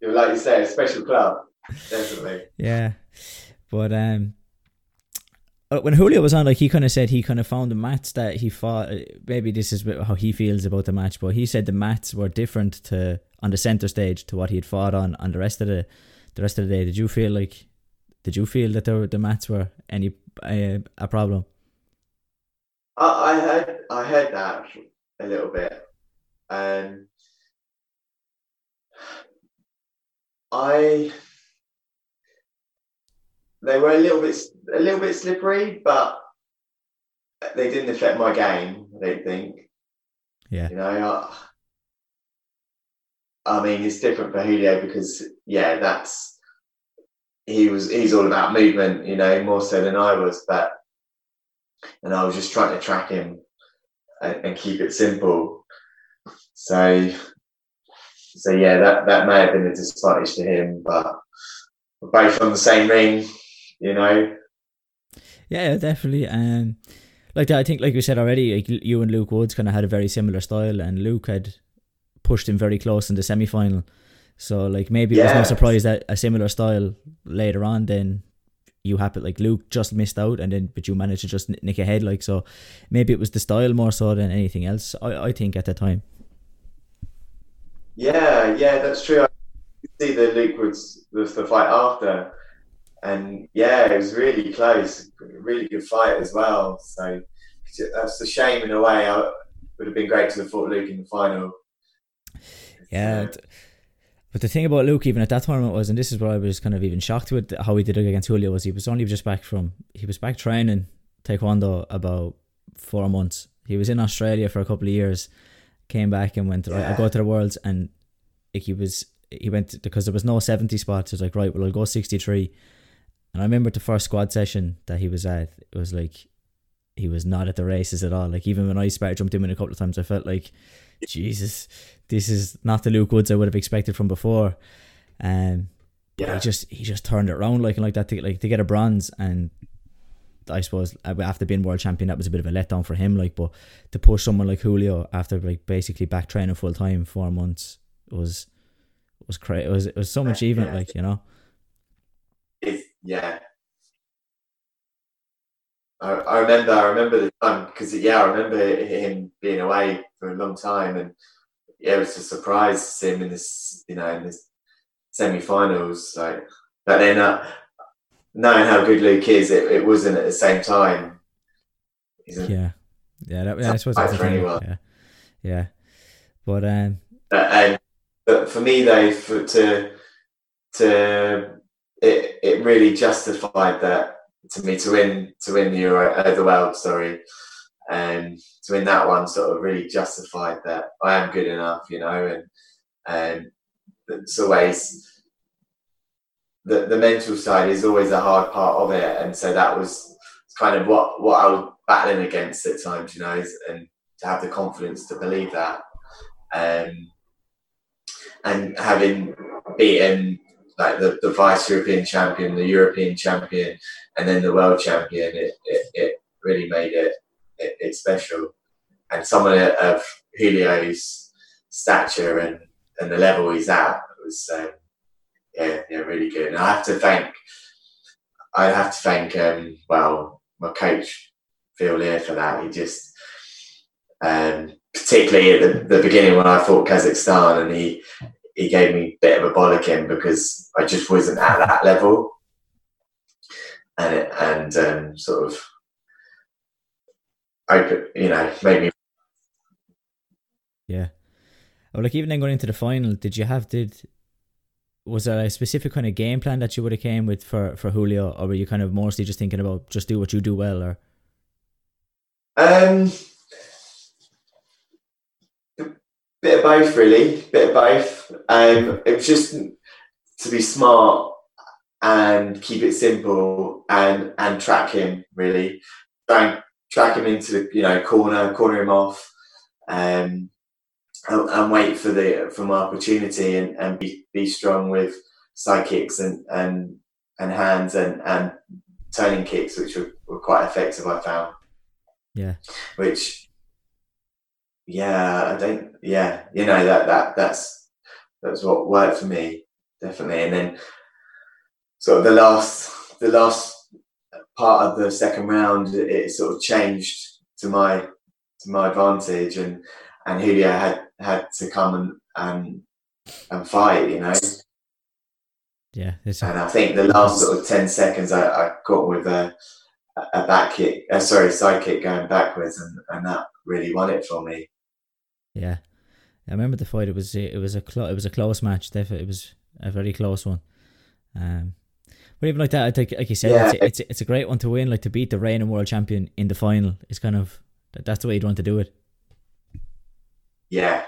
You're like you say, a special club, definitely. yeah, but um, uh, when Julio was on, like he kind of said, he kind of found the mats that he fought. Uh, maybe this is how he feels about the match, but he said the mats were different to on the center stage to what he had fought on on the rest of the the rest of the day. Did you feel like? Did you feel that the the mats were any uh, a problem? I, I heard I heard that a little bit. Um, I they were a little bit a little bit slippery, but they didn't affect my game. I don't think. Yeah. You know, I, I mean, it's different for Julio because yeah, that's he was he's all about movement, you know, more so than I was. But and I was just trying to track him and, and keep it simple. So, so yeah, that, that may have been a disadvantage to him, but we're both on the same ring, you know. Yeah, definitely. Um, like I think, like you said already, like you and Luke Woods kind of had a very similar style, and Luke had pushed him very close in the semi final. So, like maybe yeah. it was no surprise that a similar style later on. Then you happened like Luke just missed out, and then but you managed to just nick ahead. Like so, maybe it was the style more so than anything else. I I think at the time. Yeah, yeah, that's true. I see the Luke Woods the, the fight after, and yeah, it was really close. Really good fight as well. So that's a shame in a way. I, it would have been great to have fought Luke in the final. Yeah. But the thing about Luke, even at that tournament, was, and this is where I was kind of even shocked with how he did it against Julio, was he was only just back from, he was back training Taekwondo about four months he was in Australia for a couple of years, came back and went. Right, I go to the Worlds, and like, he was he went because there was no seventy spots. He was like, right, well, I'll go sixty three. And I remember the first squad session that he was at. It was like he was not at the races at all. Like even when I started jumped him in a couple of times, I felt like, Jesus, this is not the Luke Woods I would have expected from before. Um, yeah. he just he just turned it around like and like that to like to get a bronze and I suppose after being world champion that was a bit of a letdown for him like but to push someone like Julio after like basically back training full time four months was was crazy it was it was so much even like you know it's, yeah. I, I remember I remember the time because yeah I remember him being away for a long time and yeah it was a surprise to see him in this you know in this semi-finals like but then uh, knowing how good Luke is it, it wasn't at the same time. Yeah. Yeah that, yeah, I suppose that's for anyone. yeah. Yeah. But um but, and but for me though for to to it it really justified that to me to win to win the Euro uh, the world sorry. And to win that one sort of really justified that I am good enough you know and and it's always the, the mental side is always a hard part of it and so that was kind of what what I was battling against at times you know and to have the confidence to believe that um, and having beaten like the, the vice European champion, the European champion, and then the world champion, it, it, it really made it, it, it special. And someone of Julio's stature and, and the level he's at was, um, yeah, yeah, really good. And I have to thank, I have to thank, um, well, my coach Phil Lear for that. He just, um, particularly at the, the beginning when I fought Kazakhstan, and he he gave me a bit of a bollocking because I just wasn't at that level, and it, and um, sort of open, you know, made me. Yeah, well, like even then going into the final, did you have did was there a specific kind of game plan that you would have came with for for Julio, or were you kind of mostly just thinking about just do what you do well, or? Um, bit of both, really. Bit of both. Um, it was just to be smart and keep it simple and and track him really. Try track him into the you know corner, corner him off, um, and, and wait for the for my opportunity and, and be be strong with side kicks and and and hands and and turning kicks, which were, were quite effective. I found. Yeah. Which yeah, I don't. Yeah, you know that that that's that's what worked for me definitely. And then sort of the last the last part of the second round, it sort of changed to my to my advantage, and and Julio had had to come and and and fight, you know. Yeah, and I think the last sort of ten seconds, I, I got with a a back kick, uh, sorry, side kick going backwards, and, and that really won it for me. Yeah, I remember the fight. It was it was a clo- it was a close match. Definitely, it was a very close one. Um, but even like that, I think, like you said, yeah. it's, it's it's a great one to win. Like to beat the reigning world champion in the final is kind of that's the way you'd want to do it. Yeah,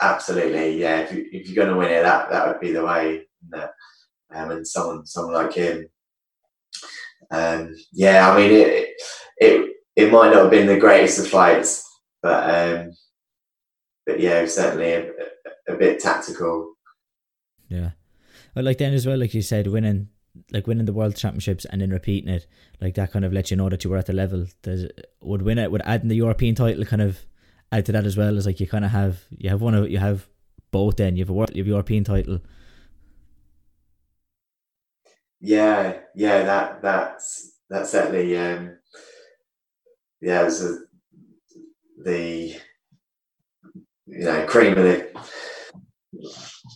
absolutely. Yeah, if, you, if you're going to win it, that that would be the way. That, um, and someone someone like him. Um, yeah, I mean it, it it might not have been the greatest of fights, but um, but yeah, certainly a, a, bit tactical. Yeah, but like then as well, like you said, winning like winning the world championships and then repeating it, like that kind of lets you know that you were at the level. Does would win it would adding the European title kind of add to that as well as like you kind of have you have one of you have both. Then you have a world, you have European title. Yeah, yeah, that that's that's certainly um, yeah, it was a, the you know, cream of the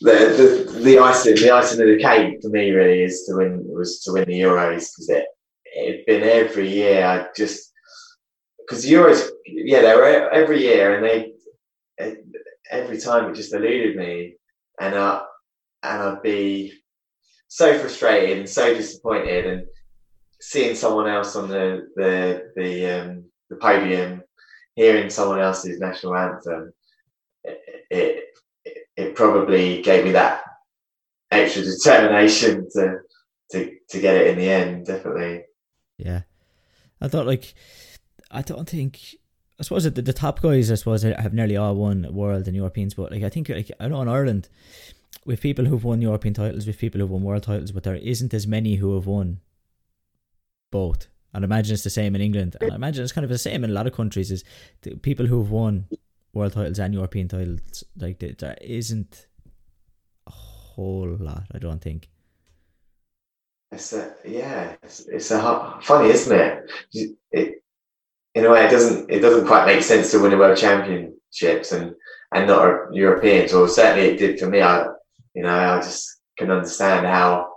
the, the, the icing the icing of the cake for me really is to win was to win the Euros because it it'd been every year I just because the Euros yeah they were every year and they every time it just eluded me and I and I'd be so frustrated and so disappointed and seeing someone else on the the the um, the podium hearing someone else's national anthem, it, it it probably gave me that extra determination to to to get it in the end. Definitely. Yeah, I thought like I don't think I suppose the, the top guys I suppose have nearly all won world and Europeans, but like I think like I know in Ireland with people who've won European titles, with people who've won world titles, but there isn't as many who have won both. And I imagine it's the same in England. And I imagine it's kind of the same in a lot of countries. Is people who have won world titles and European titles, like there isn't a whole lot. I don't think. It's a yeah. It's, it's a funny, isn't it? It in a way, it doesn't it doesn't quite make sense to win a world championships and and not a Europeans. Or certainly it did for me. I you know I just can understand how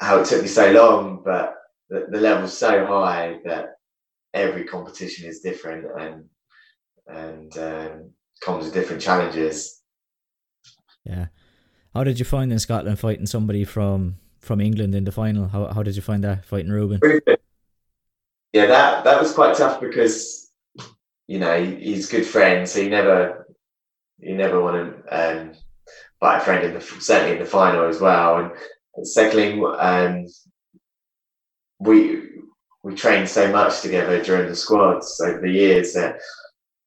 how it took me so long, but the, the level's so high that every competition is different and and um, comes with different challenges. Yeah. How did you find in Scotland fighting somebody from from England in the final? How how did you find that fighting Ruben? Yeah, that that was quite tough because you know he's good friends, so you never you never want to um, fight a friend in the certainly in the final as well. And secondly, um, we we trained so much together during the squads over the years that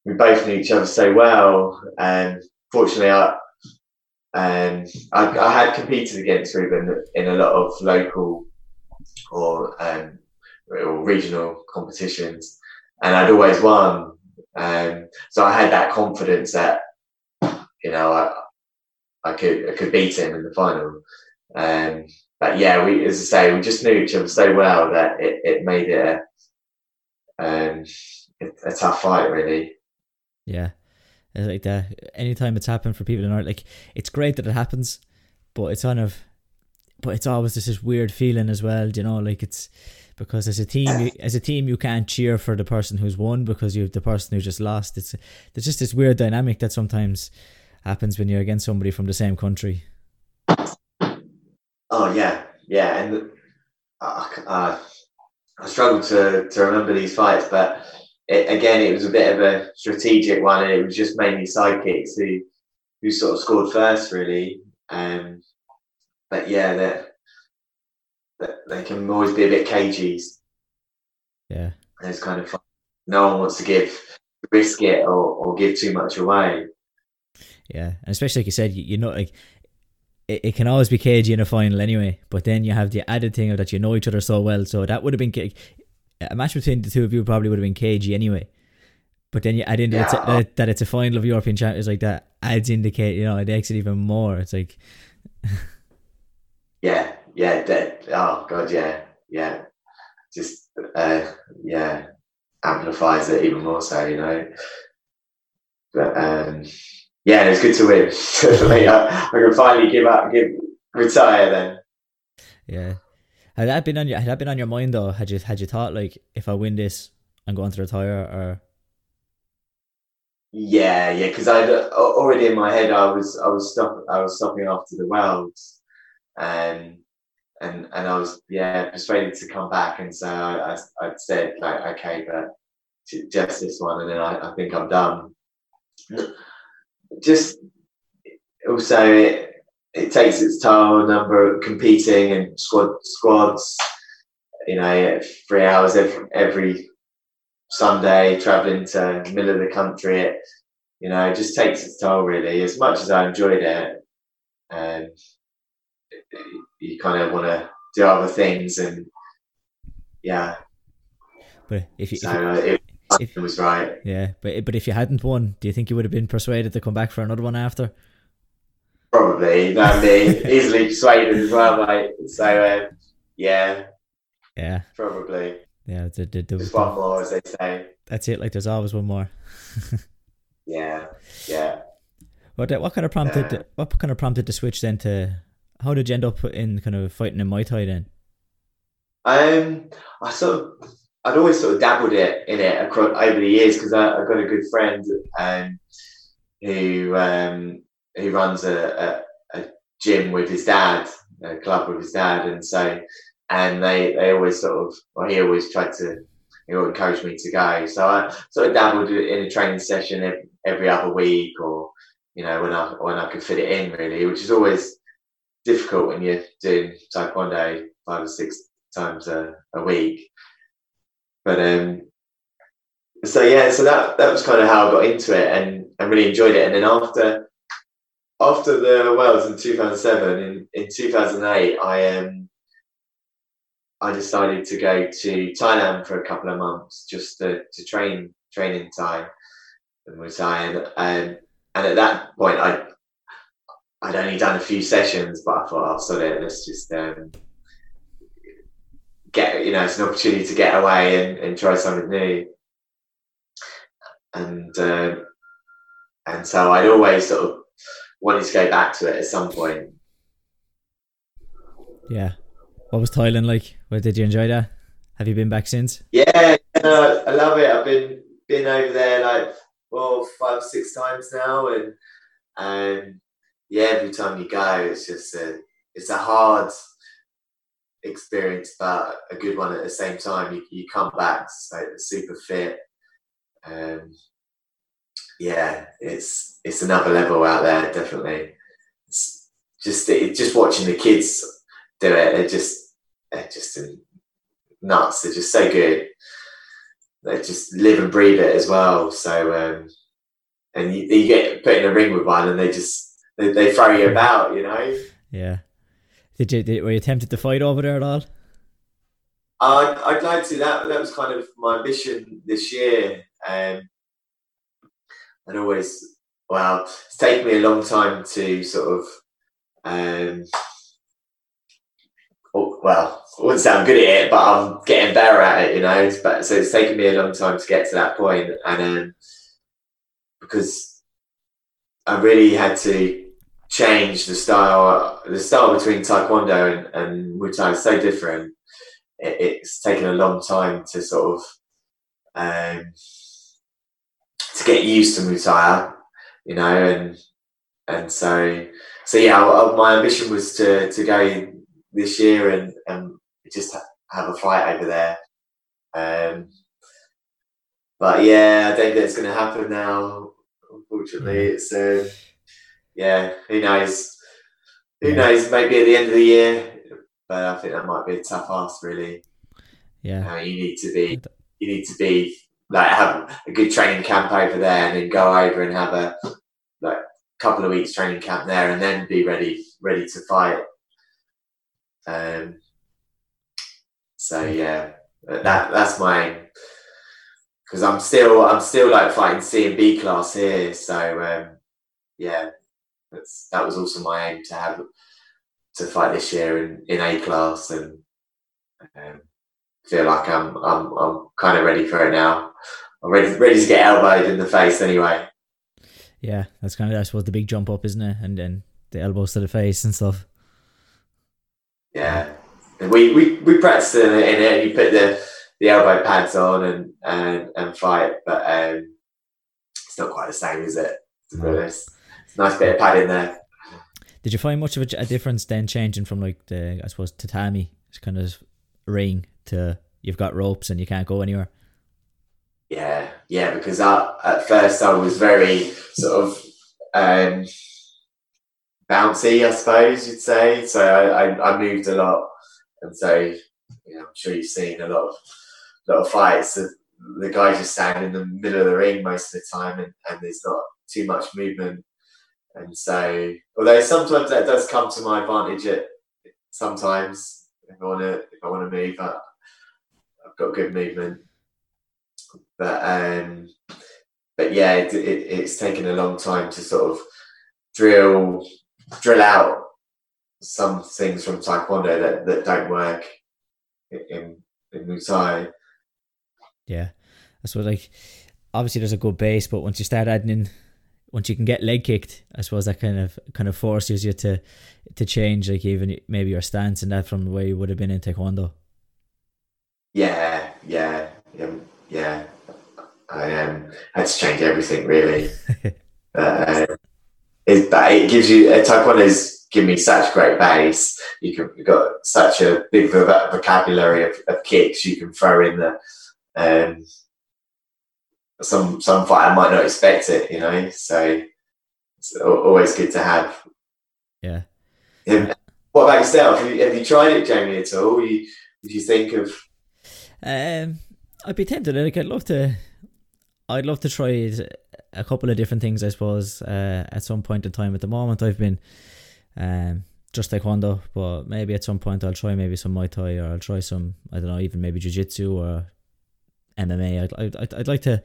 we both knew each other so well. And fortunately, I, um, I, I had competed against Ruben in a lot of local or, um, or regional competitions, and I'd always won. Um, so I had that confidence that you know I, I could I could beat him in the final. Um, but yeah, we as I say, we just knew each other so well that it, it made it a, um, a tough fight, really. Yeah, it's like that. Anytime it's happened for people in art, like it's great that it happens, but it's kind of, but it's always just this weird feeling as well. You know, like it's because as a team, you, as a team, you can't cheer for the person who's won because you have the person who just lost. It's there's just this weird dynamic that sometimes happens when you're against somebody from the same country. Oh yeah, yeah, and uh, uh, I struggle to to remember these fights, but it, again, it was a bit of a strategic one, and it was just mainly sidekicks who who sort of scored first, really. Um, but yeah, that they can always be a bit cagey. Yeah, it's kind of no one wants to give risk it or, or give too much away. Yeah, and especially like you said, you, you know, like it, it can always be cagey in a final anyway. But then you have the added thing of that you know each other so well, so that would have been a match between the two of you probably would have been cagey anyway. But then you add in yeah. that, it's a, that, it's a final of European champions like that adds indicate you know it makes it even more. It's like yeah, yeah, that, oh god, yeah, yeah, just uh, yeah, amplifies it even more so, you know. But um, yeah, it's good to win. I, I can finally give up, give retire then. Yeah, had that been on your had that been on your mind though? Had you had you thought like if I win this, I'm going to retire or? Yeah, yeah, because I uh, already in my head I was I was stop I was stopping after the Worlds, and um, and and I was yeah persuaded to come back, and so I I, I said like okay, but just this one, and then I, I think I'm done. Just also it, it takes its toll, number of competing and squad squads. You know, three hours every, every Sunday, traveling to the middle of the country. It, you know, it just takes its toll really. As much as I enjoyed it, and you kind of want to do other things, and yeah. But if you, so, if you, it, if, it was right. Yeah, but but if you hadn't won, do you think you would have been persuaded to come back for another one after? Probably, you know me, easily persuaded as well, mate. So uh, yeah, yeah, probably. Yeah, the, the, the, Just one more, as they say. That's it. Like there's always one more. yeah, yeah. What what kind of prompted uh, what kind of prompted the switch then to how did you end up in kind of fighting in Muay Thai then? Um, I sort of I'd always sort of dabbled it in it across over the years because I, have got a good friend um, who um, he runs a, a, a gym with his dad, a club with his dad, and so and they they always sort of well he always tried to he encouraged me to go. So I sort of dabbled in a training session every, every other week, or you know when I when I could fit it in really, which is always difficult when you're doing taekwondo five or six times a, a week. But um, so yeah, so that that was kind of how I got into it and, and really enjoyed it. And then after after the Worlds in 2007, in, in 2008, I um I decided to go to Thailand for a couple of months just to, to train train in Thai and was Thai and, and and at that point I I'd only done a few sessions, but I thought I'll sort it. Let's just um, get you know it's an opportunity to get away and, and try something new. And uh, and so I'd always sort of wanted to go back to it at some point. Yeah. What was Thailand like? What did you enjoy that? Have you been back since? Yeah, I love it. I've been been over there like well five six times now, and and yeah, every time you go, it's just a it's a hard experience, but a good one at the same time. You, you come back so super fit. Um, yeah, it's it's another level out there, definitely. It's just it, just watching the kids do it. They're just they're just nuts. They're just so good. They just live and breathe it as well. So um, and you, you get put in a ring with one, and they just they, they throw you about, you know. Yeah. Did you did, were you tempted to fight over there at all? I'd, I'd like to. That that was kind of my ambition this year. Um, and always, well, it's taken me a long time to sort of, um, well, I wouldn't say I'm good at it, but I'm getting better at it, you know. But so it's taken me a long time to get to that point, and um, because I really had to change the style. The style between Taekwondo and, and Muay Thai is so different. It, it's taken a long time to sort of um, to get used to Muay Thai, you know, and and so so yeah, my ambition was to to go this year and and just have a fight over there. Um, but yeah, I don't think it's going to happen now. Unfortunately, it's. Uh, yeah, who knows? Who yeah. knows? Maybe at the end of the year, but I think that might be a tough ask, really. Yeah, uh, you need to be, you need to be like have a good training camp over there, and then go over and have a like couple of weeks training camp there, and then be ready, ready to fight. Um. So yeah, that that's my because I'm still I'm still like fighting C and B class here. So um, yeah, that's that was also my aim to have to fight this year in, in A class and um, feel like I'm I'm I'm kind of ready for it now. I'm ready ready to get elbowed in the face anyway. Yeah, that's kind of I suppose the big jump up, isn't it? And then the elbows to the face and stuff. Yeah, we we we practice in it. In it. You put the the elbow pads on and and and fight, but um, it's not quite the same, is it? To be honest nice bit of padding there. Did you find much of a, a, difference then changing from like the I suppose tatami, it's kind of ring to you've got ropes and you can't go anywhere? Yeah, yeah. Because I, at first I was very sort of um, bouncy, I suppose you'd say. So I, I, I moved a lot, and so you know, I'm sure you've seen a lot of lot of fights. The, the guy just stand in the middle of the ring most of the time, and, and there's not too much movement and so, although sometimes that does come to my advantage, at sometimes if I want to if I want to move, I, I've got good movement. But um, but yeah, it, it, it's taken a long time to sort of drill drill out some things from Taekwondo that, that don't work in in Muay Thai. Yeah, that's what like. Obviously, there's a good base, but once you start adding in once you can get leg kicked, I suppose that kind of kind of forces you to to change, like even maybe your stance and that from the way you would have been in taekwondo. Yeah, yeah, yeah, yeah. I um, had to change everything really. uh, it, it gives you uh, taekwondo's given me such great base. You can you've got such a big vocabulary of, of kicks you can throw in the um, some some fighter might not expect it, you know. So it's always good to have. Yeah. yeah. What about yourself? Have you, have you tried it, Jamie, at all? You, did you think of? Um, I'd be tempted. Like, I'd love to. I'd love to try a couple of different things. I suppose uh, at some point in time. At the moment, I've been um, just taekwondo, but maybe at some point I'll try maybe some Muay Thai or I'll try some I don't know even maybe Jiu Jitsu or MMA. I'd, I'd I'd like to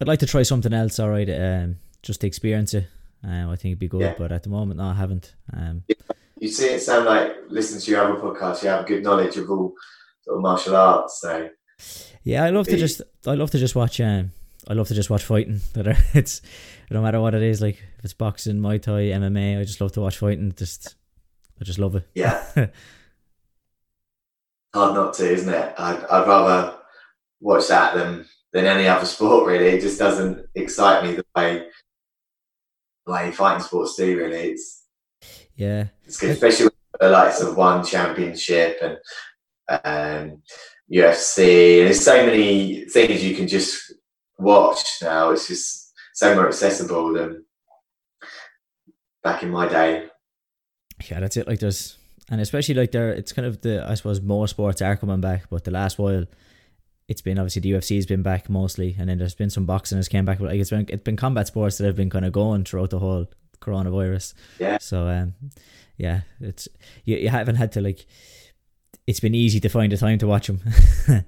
I'd like to try something else. All right, um, just to experience it. Um, I think it'd be good, yeah. but at the moment, no, I haven't. Um, you see, it sound like listening to your other podcast. You have good knowledge of all sort of martial arts. So yeah, I love to just I love to just watch. Um, I love to just watch fighting. That it's no matter what it is, like if it's boxing, Muay Thai, MMA. I just love to watch fighting. Just I just love it. Yeah. Hard not to, isn't it? I'd, I'd rather watch that than than any other sport. Really, it just doesn't excite me the way the way fighting sports do. Really, it's yeah, it's good, especially with the likes of ONE Championship and um, UFC. There's so many things you can just watch now. It's just so more accessible than back in my day. Yeah, that's it. Like there's, and especially like there, it's kind of the I suppose more sports are coming back, but the last while, it's been obviously the UFC has been back mostly, and then there's been some boxing has came back, but like it's been it's been combat sports that have been kind of going throughout the whole coronavirus. Yeah. So um, yeah, it's you you haven't had to like, it's been easy to find the time to watch them.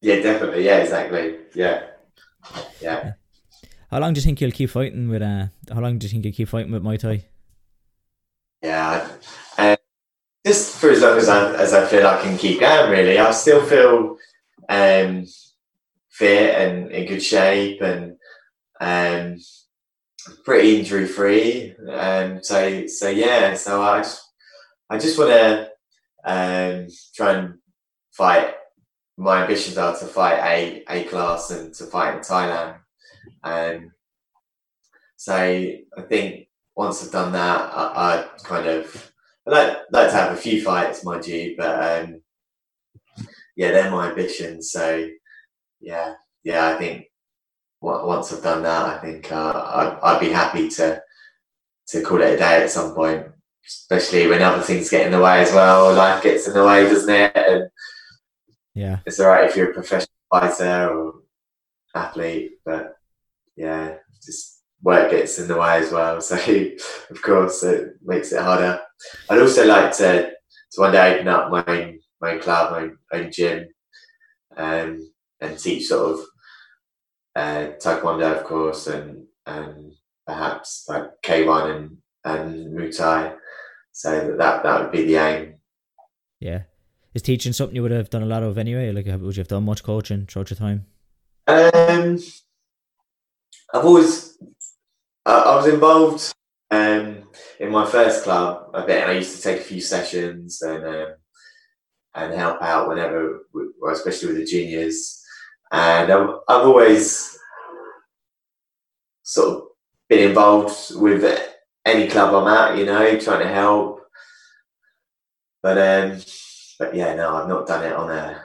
yeah, definitely. Yeah, exactly. Yeah. Yeah. How long do you think you'll keep fighting with? Uh, how long do you think you'll keep fighting with Muay Thai? Yeah, uh, just for as long as I as I feel I can keep going. Really, I still feel um, fit and in good shape and um, pretty injury free. Um, so so yeah, so I just I just want to um, try and fight. My ambitions are to fight a a class and to fight in Thailand. Um, so I think once I've done that, I, I kind of I like like to have a few fights, mind you, but um, yeah, they're my ambitions. So yeah, yeah, I think once I've done that, I think uh, I'd, I'd be happy to to call it a day at some point. Especially when other things get in the way as well. Life gets in the way, doesn't it? And yeah, it's all right if you're a professional fighter or athlete, but yeah, just work gets in the way as well. So of course it makes it harder. I'd also like to to one day open up my own my own club, my own, own gym, um, and teach sort of uh, taekwondo, of course, and and perhaps like K one and and Muay Thai. So that that would be the aim. Yeah, is teaching something you would have done a lot of anyway? Like, would you have done much coaching throughout your time? Um, I've always I was involved um, in my first club a bit, and I used to take a few sessions and um, and help out whenever, especially with the juniors. And I've, I've always sort of been involved with any club I'm at, you know, trying to help. But um, but yeah, no, I've not done it on a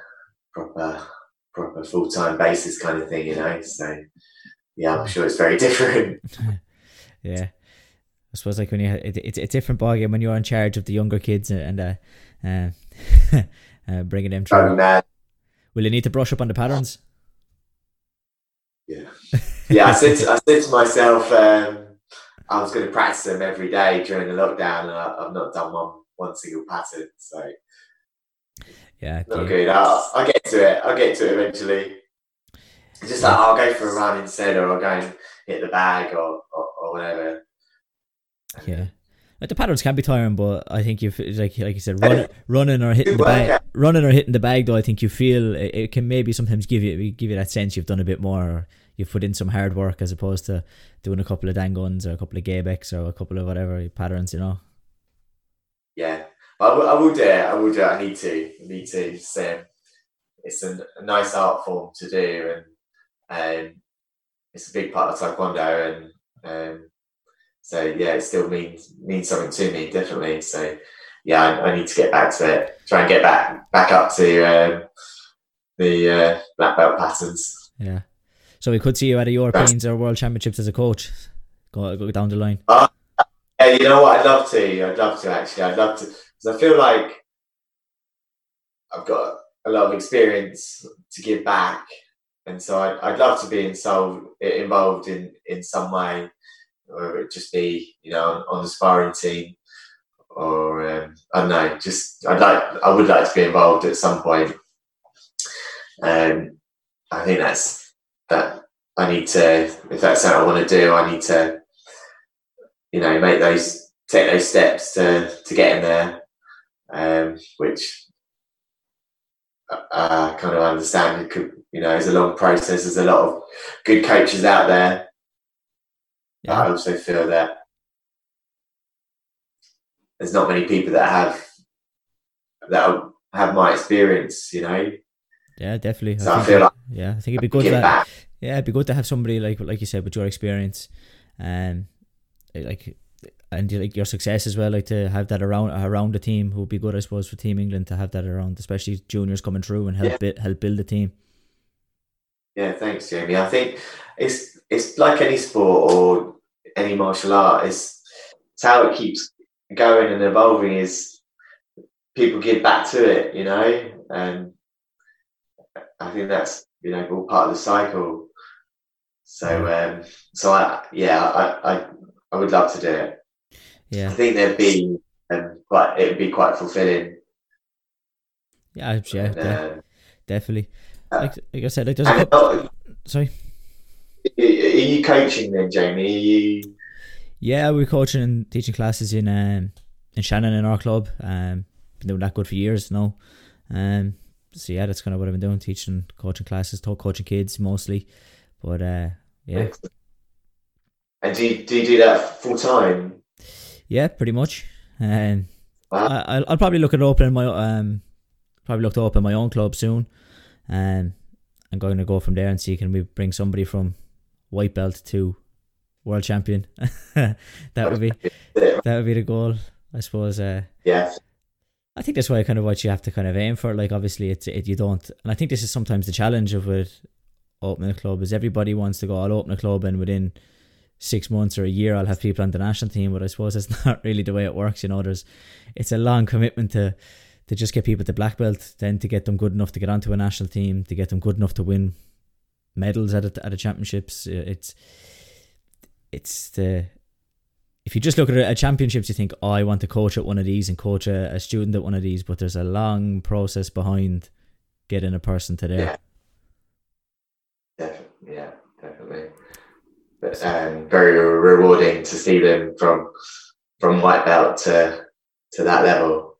proper proper full time basis kind of thing, you know. So yeah, I'm sure it's very different. yeah. I suppose like when you it, it's a different ballgame when you're in charge of the younger kids and uh, uh, uh bringing them through. Oh, Will you need to brush up on the patterns? Yeah, yeah. I said to, I said to myself, um, I was going to practice them every day during the lockdown, and I, have not done one one single pattern. So yeah, not good. I'll, I'll get to it. I'll get to it eventually. It's just like I'll go for a run instead, or I'll go and hit the bag, or, or, or whatever. Yeah. Like the patterns can be tiring, but I think you like like you said, run, running or hitting the bag, running or hitting the bag. Though I think you feel it, it, can maybe sometimes give you give you that sense you've done a bit more, or you've put in some hard work as opposed to doing a couple of danguns or a couple of Gae-Baeks or a couple of whatever patterns, you know. Yeah, I will, I will do it. I will do it. I need to. I need to. It's, um, it's a, a nice art form to do, and um, it's a big part of taekwondo, and um, so yeah, it still means means something to me, definitely. So yeah, I, I, need to get back to it. Try and get back back up to um, the uh, black belt patterns. Yeah. So we could see you at a Europeans or World Championships as a coach. Go, go down the line. Uh, yeah, you know what? I'd love to. I'd love to actually. I'd love to because I feel like I've got a lot of experience to give back, and so I'd, I'd love to be involved involved in in some way, or it just be you know on, the sparring team, or um, I don't know. Just I'd like I would like to be involved at some point. Um, I think that's that. I need to if that's something I want to do. I need to you know make those take those steps to to get in there, um, which I kind of understand. It could you know it's a long process. There's a lot of good coaches out there. Yeah. I also feel that there's not many people that have that have my experience. You know. Yeah, definitely. So I, I feel like yeah, I think it'd be good. That, yeah, it'd be good to have somebody like like you said with your experience, um, like and like your success as well, like to have that around around the team would be good, I suppose, for Team England to have that around, especially juniors coming through and help yeah. Bit, help build the team. Yeah, thanks, Jamie. I think it's it's like any sport or any martial art. It's, it's how it keeps going and evolving. Is people give back to it, you know, and I think that's you know all part of the cycle. So um, so I yeah I, I I would love to do it. Yeah, I think there'd be um, quite it'd be quite fulfilling. Yeah, yeah, uh, definitely. Like, like, I said, like there's a couple, sorry. Are you coaching then, Jamie? You? Yeah, we're coaching and teaching classes in um, in Shannon in our club. Um, been doing that good for years now. Um, so yeah, that's kind of what I've been doing, teaching, coaching classes, talk coaching kids mostly. But uh, yeah. And do you, do you do that full time? Yeah, pretty much. Um, wow. I, will probably look at opening my um, probably look to open my own club soon. Um, I'm going to go from there and see can we bring somebody from white belt to world champion. that would be that would be the goal, I suppose. Uh, yeah. I think that's why kind of what you have to kind of aim for. Like obviously, it's it you don't, and I think this is sometimes the challenge of it opening a club is everybody wants to go. I'll open a club and within six months or a year I'll have people on the national team, but I suppose it's not really the way it works. You know, there's it's a long commitment to to just get people to black belt, then to get them good enough to get onto a national team, to get them good enough to win medals at a, at the championships. Uh, it's it's the if you just look at a championships, you think, oh, I want to coach at one of these and coach a, a student at one of these, but there's a long process behind getting a person to there. Yeah, definitely. Yeah, definitely um, very rewarding to see them from from white belt to to that level.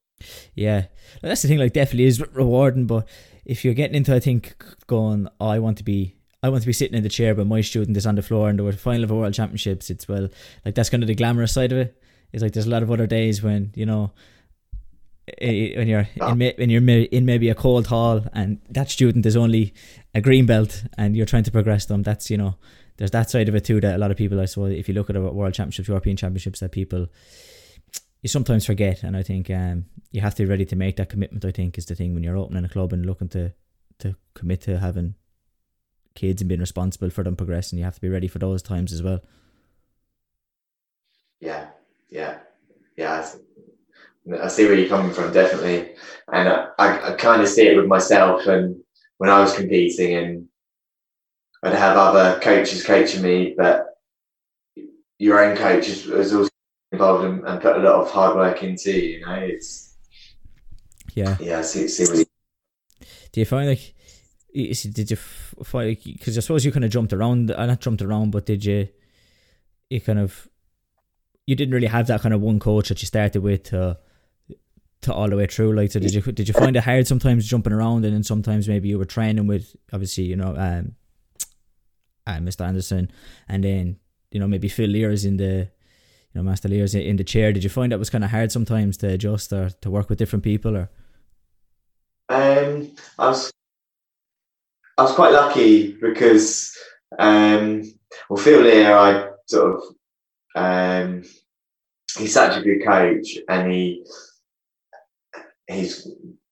Yeah, that's the thing. Like, definitely is rewarding. But if you're getting into, I think, going, oh, I want to be, I want to be sitting in the chair, but my student is on the floor in the final of a world championships. It's well, like that's kind of the glamorous side of it. It's like there's a lot of other days when you know when you're in when you're in maybe a cold hall and that student is only a green belt and you're trying to progress them. That's you know there's that side of it too that a lot of people I suppose if you look at world championships, European championships, that people you sometimes forget, and I think um, you have to be ready to make that commitment. I think is the thing when you're opening a club and looking to to commit to having kids and being responsible for them progressing. You have to be ready for those times as well. Yeah, yeah, yeah. I see where you're coming from, definitely, and I, I, I kind of see it with myself and when I was competing and I'd have other coaches coaching me, but your own coach is, is also involved and, and, put a lot of hard work into. You know, it's yeah, yeah. See, see what. Do you find like? Did you find because I suppose you kind of jumped around, uh, not jumped around, but did you? You kind of, you didn't really have that kind of one coach that you started with to, to all the way through. Like, so did you did you find it hard sometimes jumping around, and then sometimes maybe you were training with obviously you know um uh, Mr. Anderson, and then you know maybe Phil Lears in the you know Master Lears in the chair. Did you find that was kind of hard sometimes to adjust or to work with different people or? Um, I was I was quite lucky because um, well Phil Lear I sort of um, he's such a good coach and he he's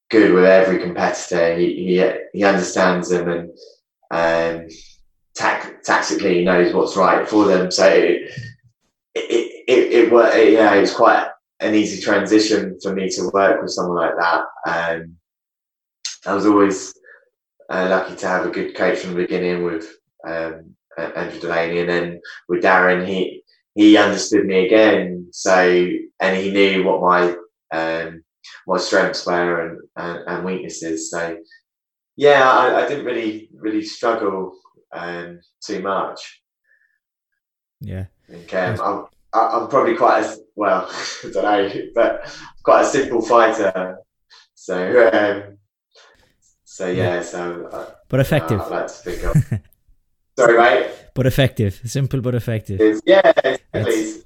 good with every competitor. He he, he understands them and um, tactically knows what's right for them. So it it it, it, it yeah, it's quite an easy transition for me to work with someone like that. Um, I was always uh, lucky to have a good coach from the beginning with um, Andrew Delaney, and then with Darren, he he understood me again. So and he knew what my um, my strengths were and, and, and weaknesses. So yeah, I, I, didn't really really struggle um, too much. Yeah. Okay, I'm, I'm probably quite a well, I don't know, but quite a simple fighter. So um, so yeah, so uh, but effective. Uh, like to think of. Sorry, mate. But effective, simple but effective. It's, yeah, exactly.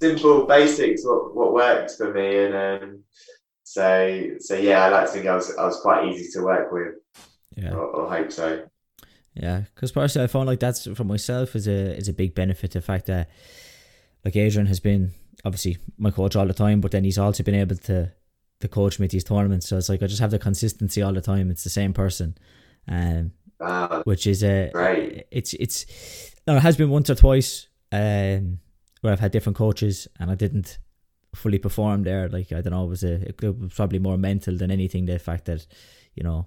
Simple basics. What what works for me, and um, so so yeah, I like to think I was I was quite easy to work with. Yeah, or, or hope so. Yeah, because personally, I found like that's for myself is a is a big benefit. The fact that like Adrian has been obviously my coach all the time, but then he's also been able to to coach me at these tournaments. So it's like I just have the consistency all the time. It's the same person, um, wow. which is a right. It's it's no, it has been once or twice um, where I've had different coaches and I didn't fully perform there. Like I don't know, it was a it was probably more mental than anything. The fact that you know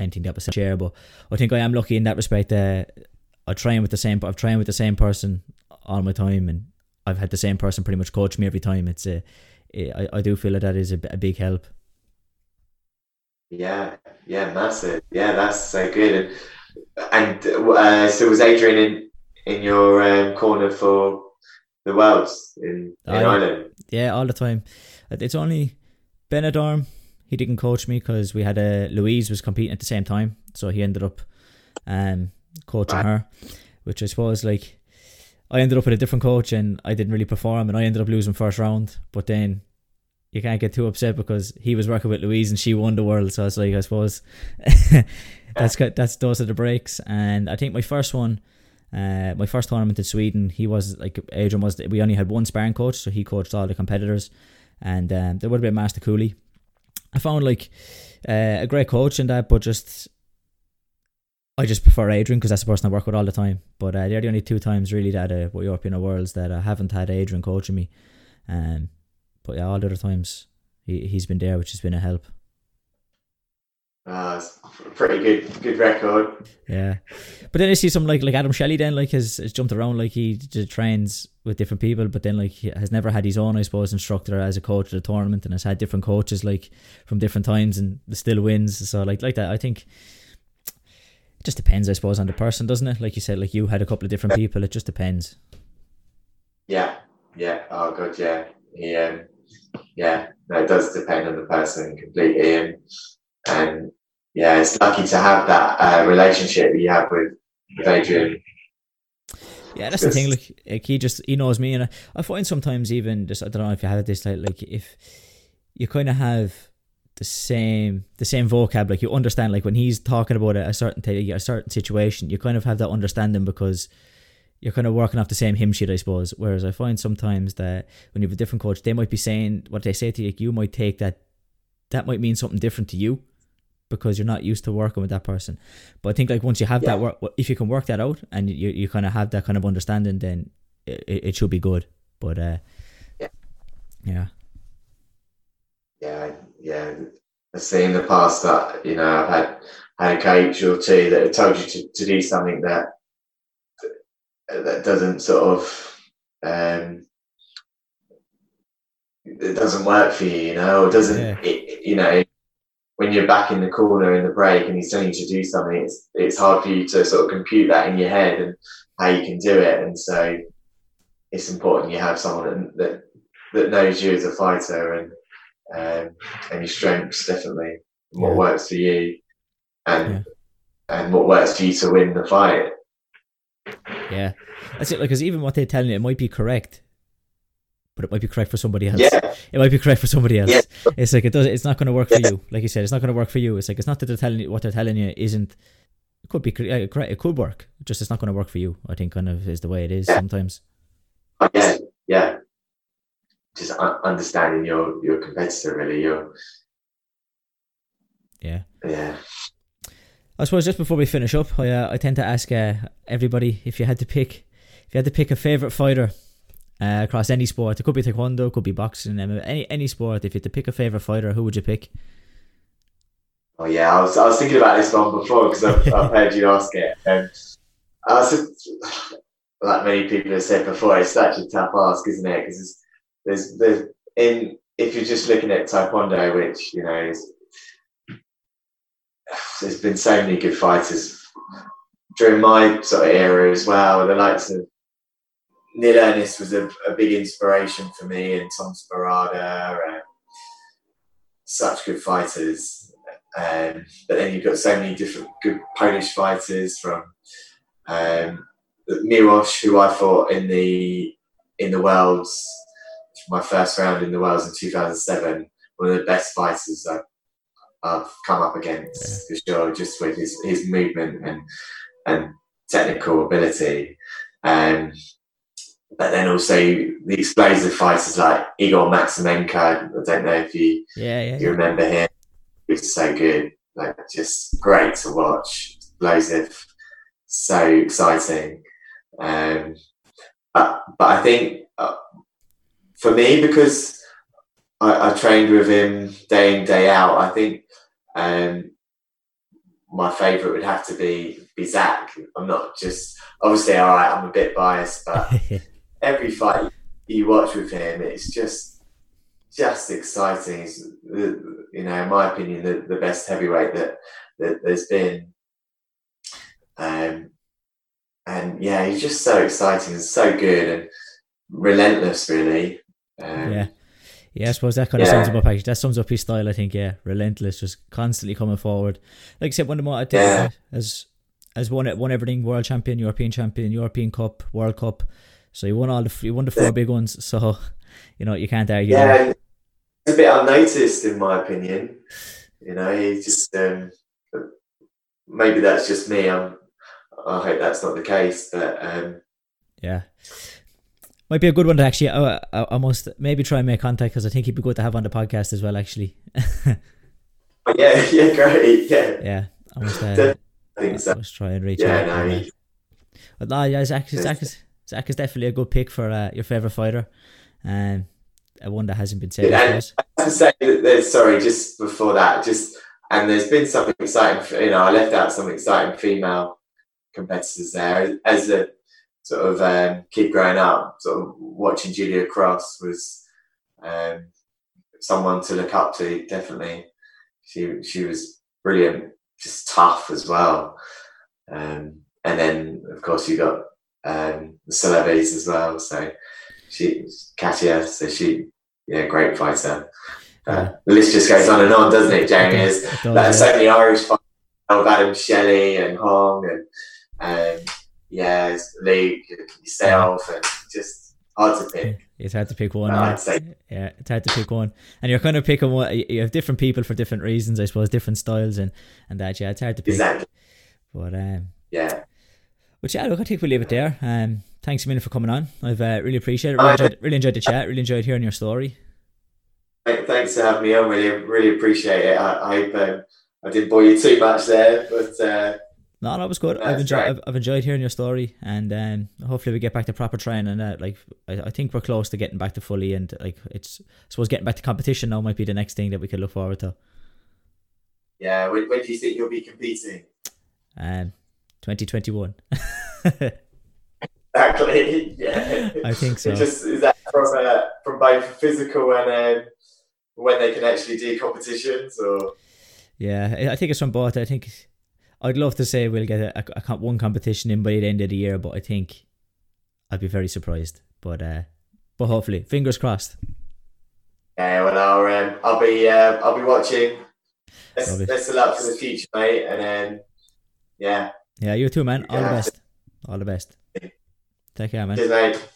anything that was share, but I think I am lucky in that respect. That I train with the same. I've trained with the same person all my time, and I've had the same person pretty much coach me every time. It's a, I, I do feel that that is a, a big help. Yeah, yeah, massive. Yeah, that's so good. And, and uh, so was Adrian in in your um, corner for the Worlds in, in I, Ireland? Yeah, all the time. It's only Benidorm. He didn't coach me because we had a Louise was competing at the same time, so he ended up um coaching her, which I suppose like I ended up with a different coach and I didn't really perform and I ended up losing first round. But then you can't get too upset because he was working with Louise and she won the world. So it's like I suppose that's that's those are the breaks. And I think my first one, uh, my first tournament in Sweden, he was like Adrian was. We only had one sparring coach, so he coached all the competitors, and um, there would have been Master Cooley. I found like uh, a great coach in that, but just I just prefer Adrian because that's the person I work with all the time. But uh, they're the only two times really that uh, European Worlds that I haven't had Adrian coaching me. Um, but yeah, all the other times he he's been there, which has been a help. Uh, pretty good, good record. Yeah, but then I see some like like Adam Shelley. Then like has, has jumped around like he trains with different people, but then like he has never had his own, I suppose, instructor as a coach at a tournament, and has had different coaches like from different times, and still wins. So like like that, I think it just depends, I suppose, on the person, doesn't it? Like you said, like you had a couple of different people. It just depends. Yeah, yeah. Oh god, yeah. Yeah, yeah. No, it does depend on the person completely, and and yeah, it's lucky to have that uh, relationship you have with, with Adrian. Yeah, that's the thing. Like, like, he just he knows me, and I, I find sometimes even just I don't know if you have this like like if you kind of have the same the same vocab like you understand like when he's talking about a, a certain t- a certain situation you kind of have that understanding because you're kind of working off the same hymn sheet I suppose whereas I find sometimes that when you have a different coach they might be saying what they say to you like you might take that that might mean something different to you because you're not used to working with that person but I think like once you have yeah. that work if you can work that out and you, you kind of have that kind of understanding then it, it should be good but uh yeah yeah yeah, yeah. I've seen in the past that you know I've had had a coach or two that have told you to, to do something that that doesn't sort of um, it doesn't work for you, you know, or doesn't yeah. it, you know when you're back in the corner in the break and he's telling you to do something, it's it's hard for you to sort of compute that in your head and how you can do it, and so it's important you have someone that that knows you as a fighter and um, and your strengths definitely, what yeah. works for you, and yeah. and what works for you to win the fight. Yeah, that's it. Because even what they're telling you, it might be correct, but it might be correct for somebody else. Yeah. It might be correct for somebody else. Yeah. It's like it does. It's not going to work yeah. for you. Like you said, it's not going to work for you. It's like it's not that they're telling you what they're telling you isn't. It could be correct. It could work. Just it's not going to work for you. I think kind of is the way it is yeah. sometimes. Yeah. Yeah just understanding your your competitor really your Yeah. Yeah. I suppose just before we finish up, I uh, I tend to ask uh, everybody if you had to pick if you had to pick a favorite fighter uh, across any sport. It could be taekwondo, it could be boxing, any any sport. If you had to pick a favorite fighter, who would you pick? Oh yeah, I was, I was thinking about this one before because I've, I've heard you ask it. Um, I was, like many people have said before, it's such a tough ask, isn't it? Because there's, there's, there's in if you're just looking at taekwondo, which you know is, there's been so many good fighters during my sort of era as well. The likes of Neil Ernest was a, a big inspiration for me, and Tom Sparada, and such good fighters. Um, but then you've got so many different good Polish fighters from um, Miłosz, who I fought in the in the worlds, my first round in the worlds in 2007. One of the best fighters I've, I've come up against for sure, just with his, his movement and and technical ability. Um, but then also the explosive fighters like Igor Maximenko. I don't know if you yeah, yeah, you remember him. He was so good, like just great to watch. Explosive, so exciting. Um, but, but I think uh, for me, because I, I, trained with him day in day out, I think um, my favourite would have to be be Zach. I'm not just obviously all right. I'm a bit biased, but every fight you watch with him, it's just just exciting. He's, you know, in my opinion, the, the best heavyweight that that there's been. Um, and yeah, he's just so exciting and so good and relentless, really. Um, yeah. Yeah, I suppose that kind of yeah. sums up my package. That sums up his style, I think. Yeah, relentless, just constantly coming forward. Like I said, one of the more I think yeah. as as it, won everything: world champion, European champion, European Cup, World Cup. So he won all the he won the four yeah. big ones. So you know you can't argue. Yeah, it's a bit unnoticed in my opinion. You know, he just um, maybe that's just me. I'm I hope that's not the case. But um, yeah, might be a good one to actually uh, uh almost maybe try and make contact because I think he'd be good to have on the podcast as well. Actually. Oh, yeah, yeah, great, yeah, yeah. I must, uh, I think so. Let's try and reach yeah, out. No, he, but no, yeah, Zach, Zach is Zach is definitely a good pick for uh, your favorite fighter, and um, one that hasn't been said. Yeah, I have to say that there's sorry, just before that, just and there's been something exciting. For, you know, I left out some exciting female competitors there as a sort of um, kid growing up. Sort of watching Julia Cross was um, someone to look up to. Definitely, she she was brilliant, just tough as well. Um, and then of course you got um, the Celebes as well. So she Katia, so she yeah, great fighter. Uh, the list just goes on and on, doesn't it, Jamie? There's like, so many Irish fighters, Adam Shelley and Hong and um, yeah, League, yourself, and just hard to pick. It's hard to pick one. Uh, yeah. yeah, it's hard to pick one, and you're kind of picking one. You have different people for different reasons, I suppose, different styles, and and that. Yeah, it's hard to pick. Exactly. But um, yeah. But yeah, look, I think we'll leave it there. Um, thanks a minute for coming on. I've uh, really appreciated it. Really enjoyed, really enjoyed the chat. Really enjoyed hearing your story. Thanks for having me on. Really, really appreciate it. I, I hope um, I didn't bore you too much there, but. Uh, no, that was good. I've enjoyed. Right. I've, I've, enjoyed hearing your story, and um, hopefully we get back to proper training. And uh, like, I, I, think we're close to getting back to fully, and like, it's I suppose getting back to competition now might be the next thing that we could look forward to. Yeah, when, when do you think you'll be competing? Um, twenty twenty one. Exactly. Yeah. I think so. It just is that from uh, from both physical and um, when they can actually do competitions, or. Yeah, I think it's from both. I think I'd love to say we'll get a, a, a, one competition in by the end of the year, but I think I'd be very surprised. But uh, but hopefully, fingers crossed. Yeah, well, I'll um, I'll be uh, I'll be watching. Best of luck for the future, mate, and then yeah. Yeah, you too, man. All yeah. the best. All the best. Take care, man. Cheers, mate.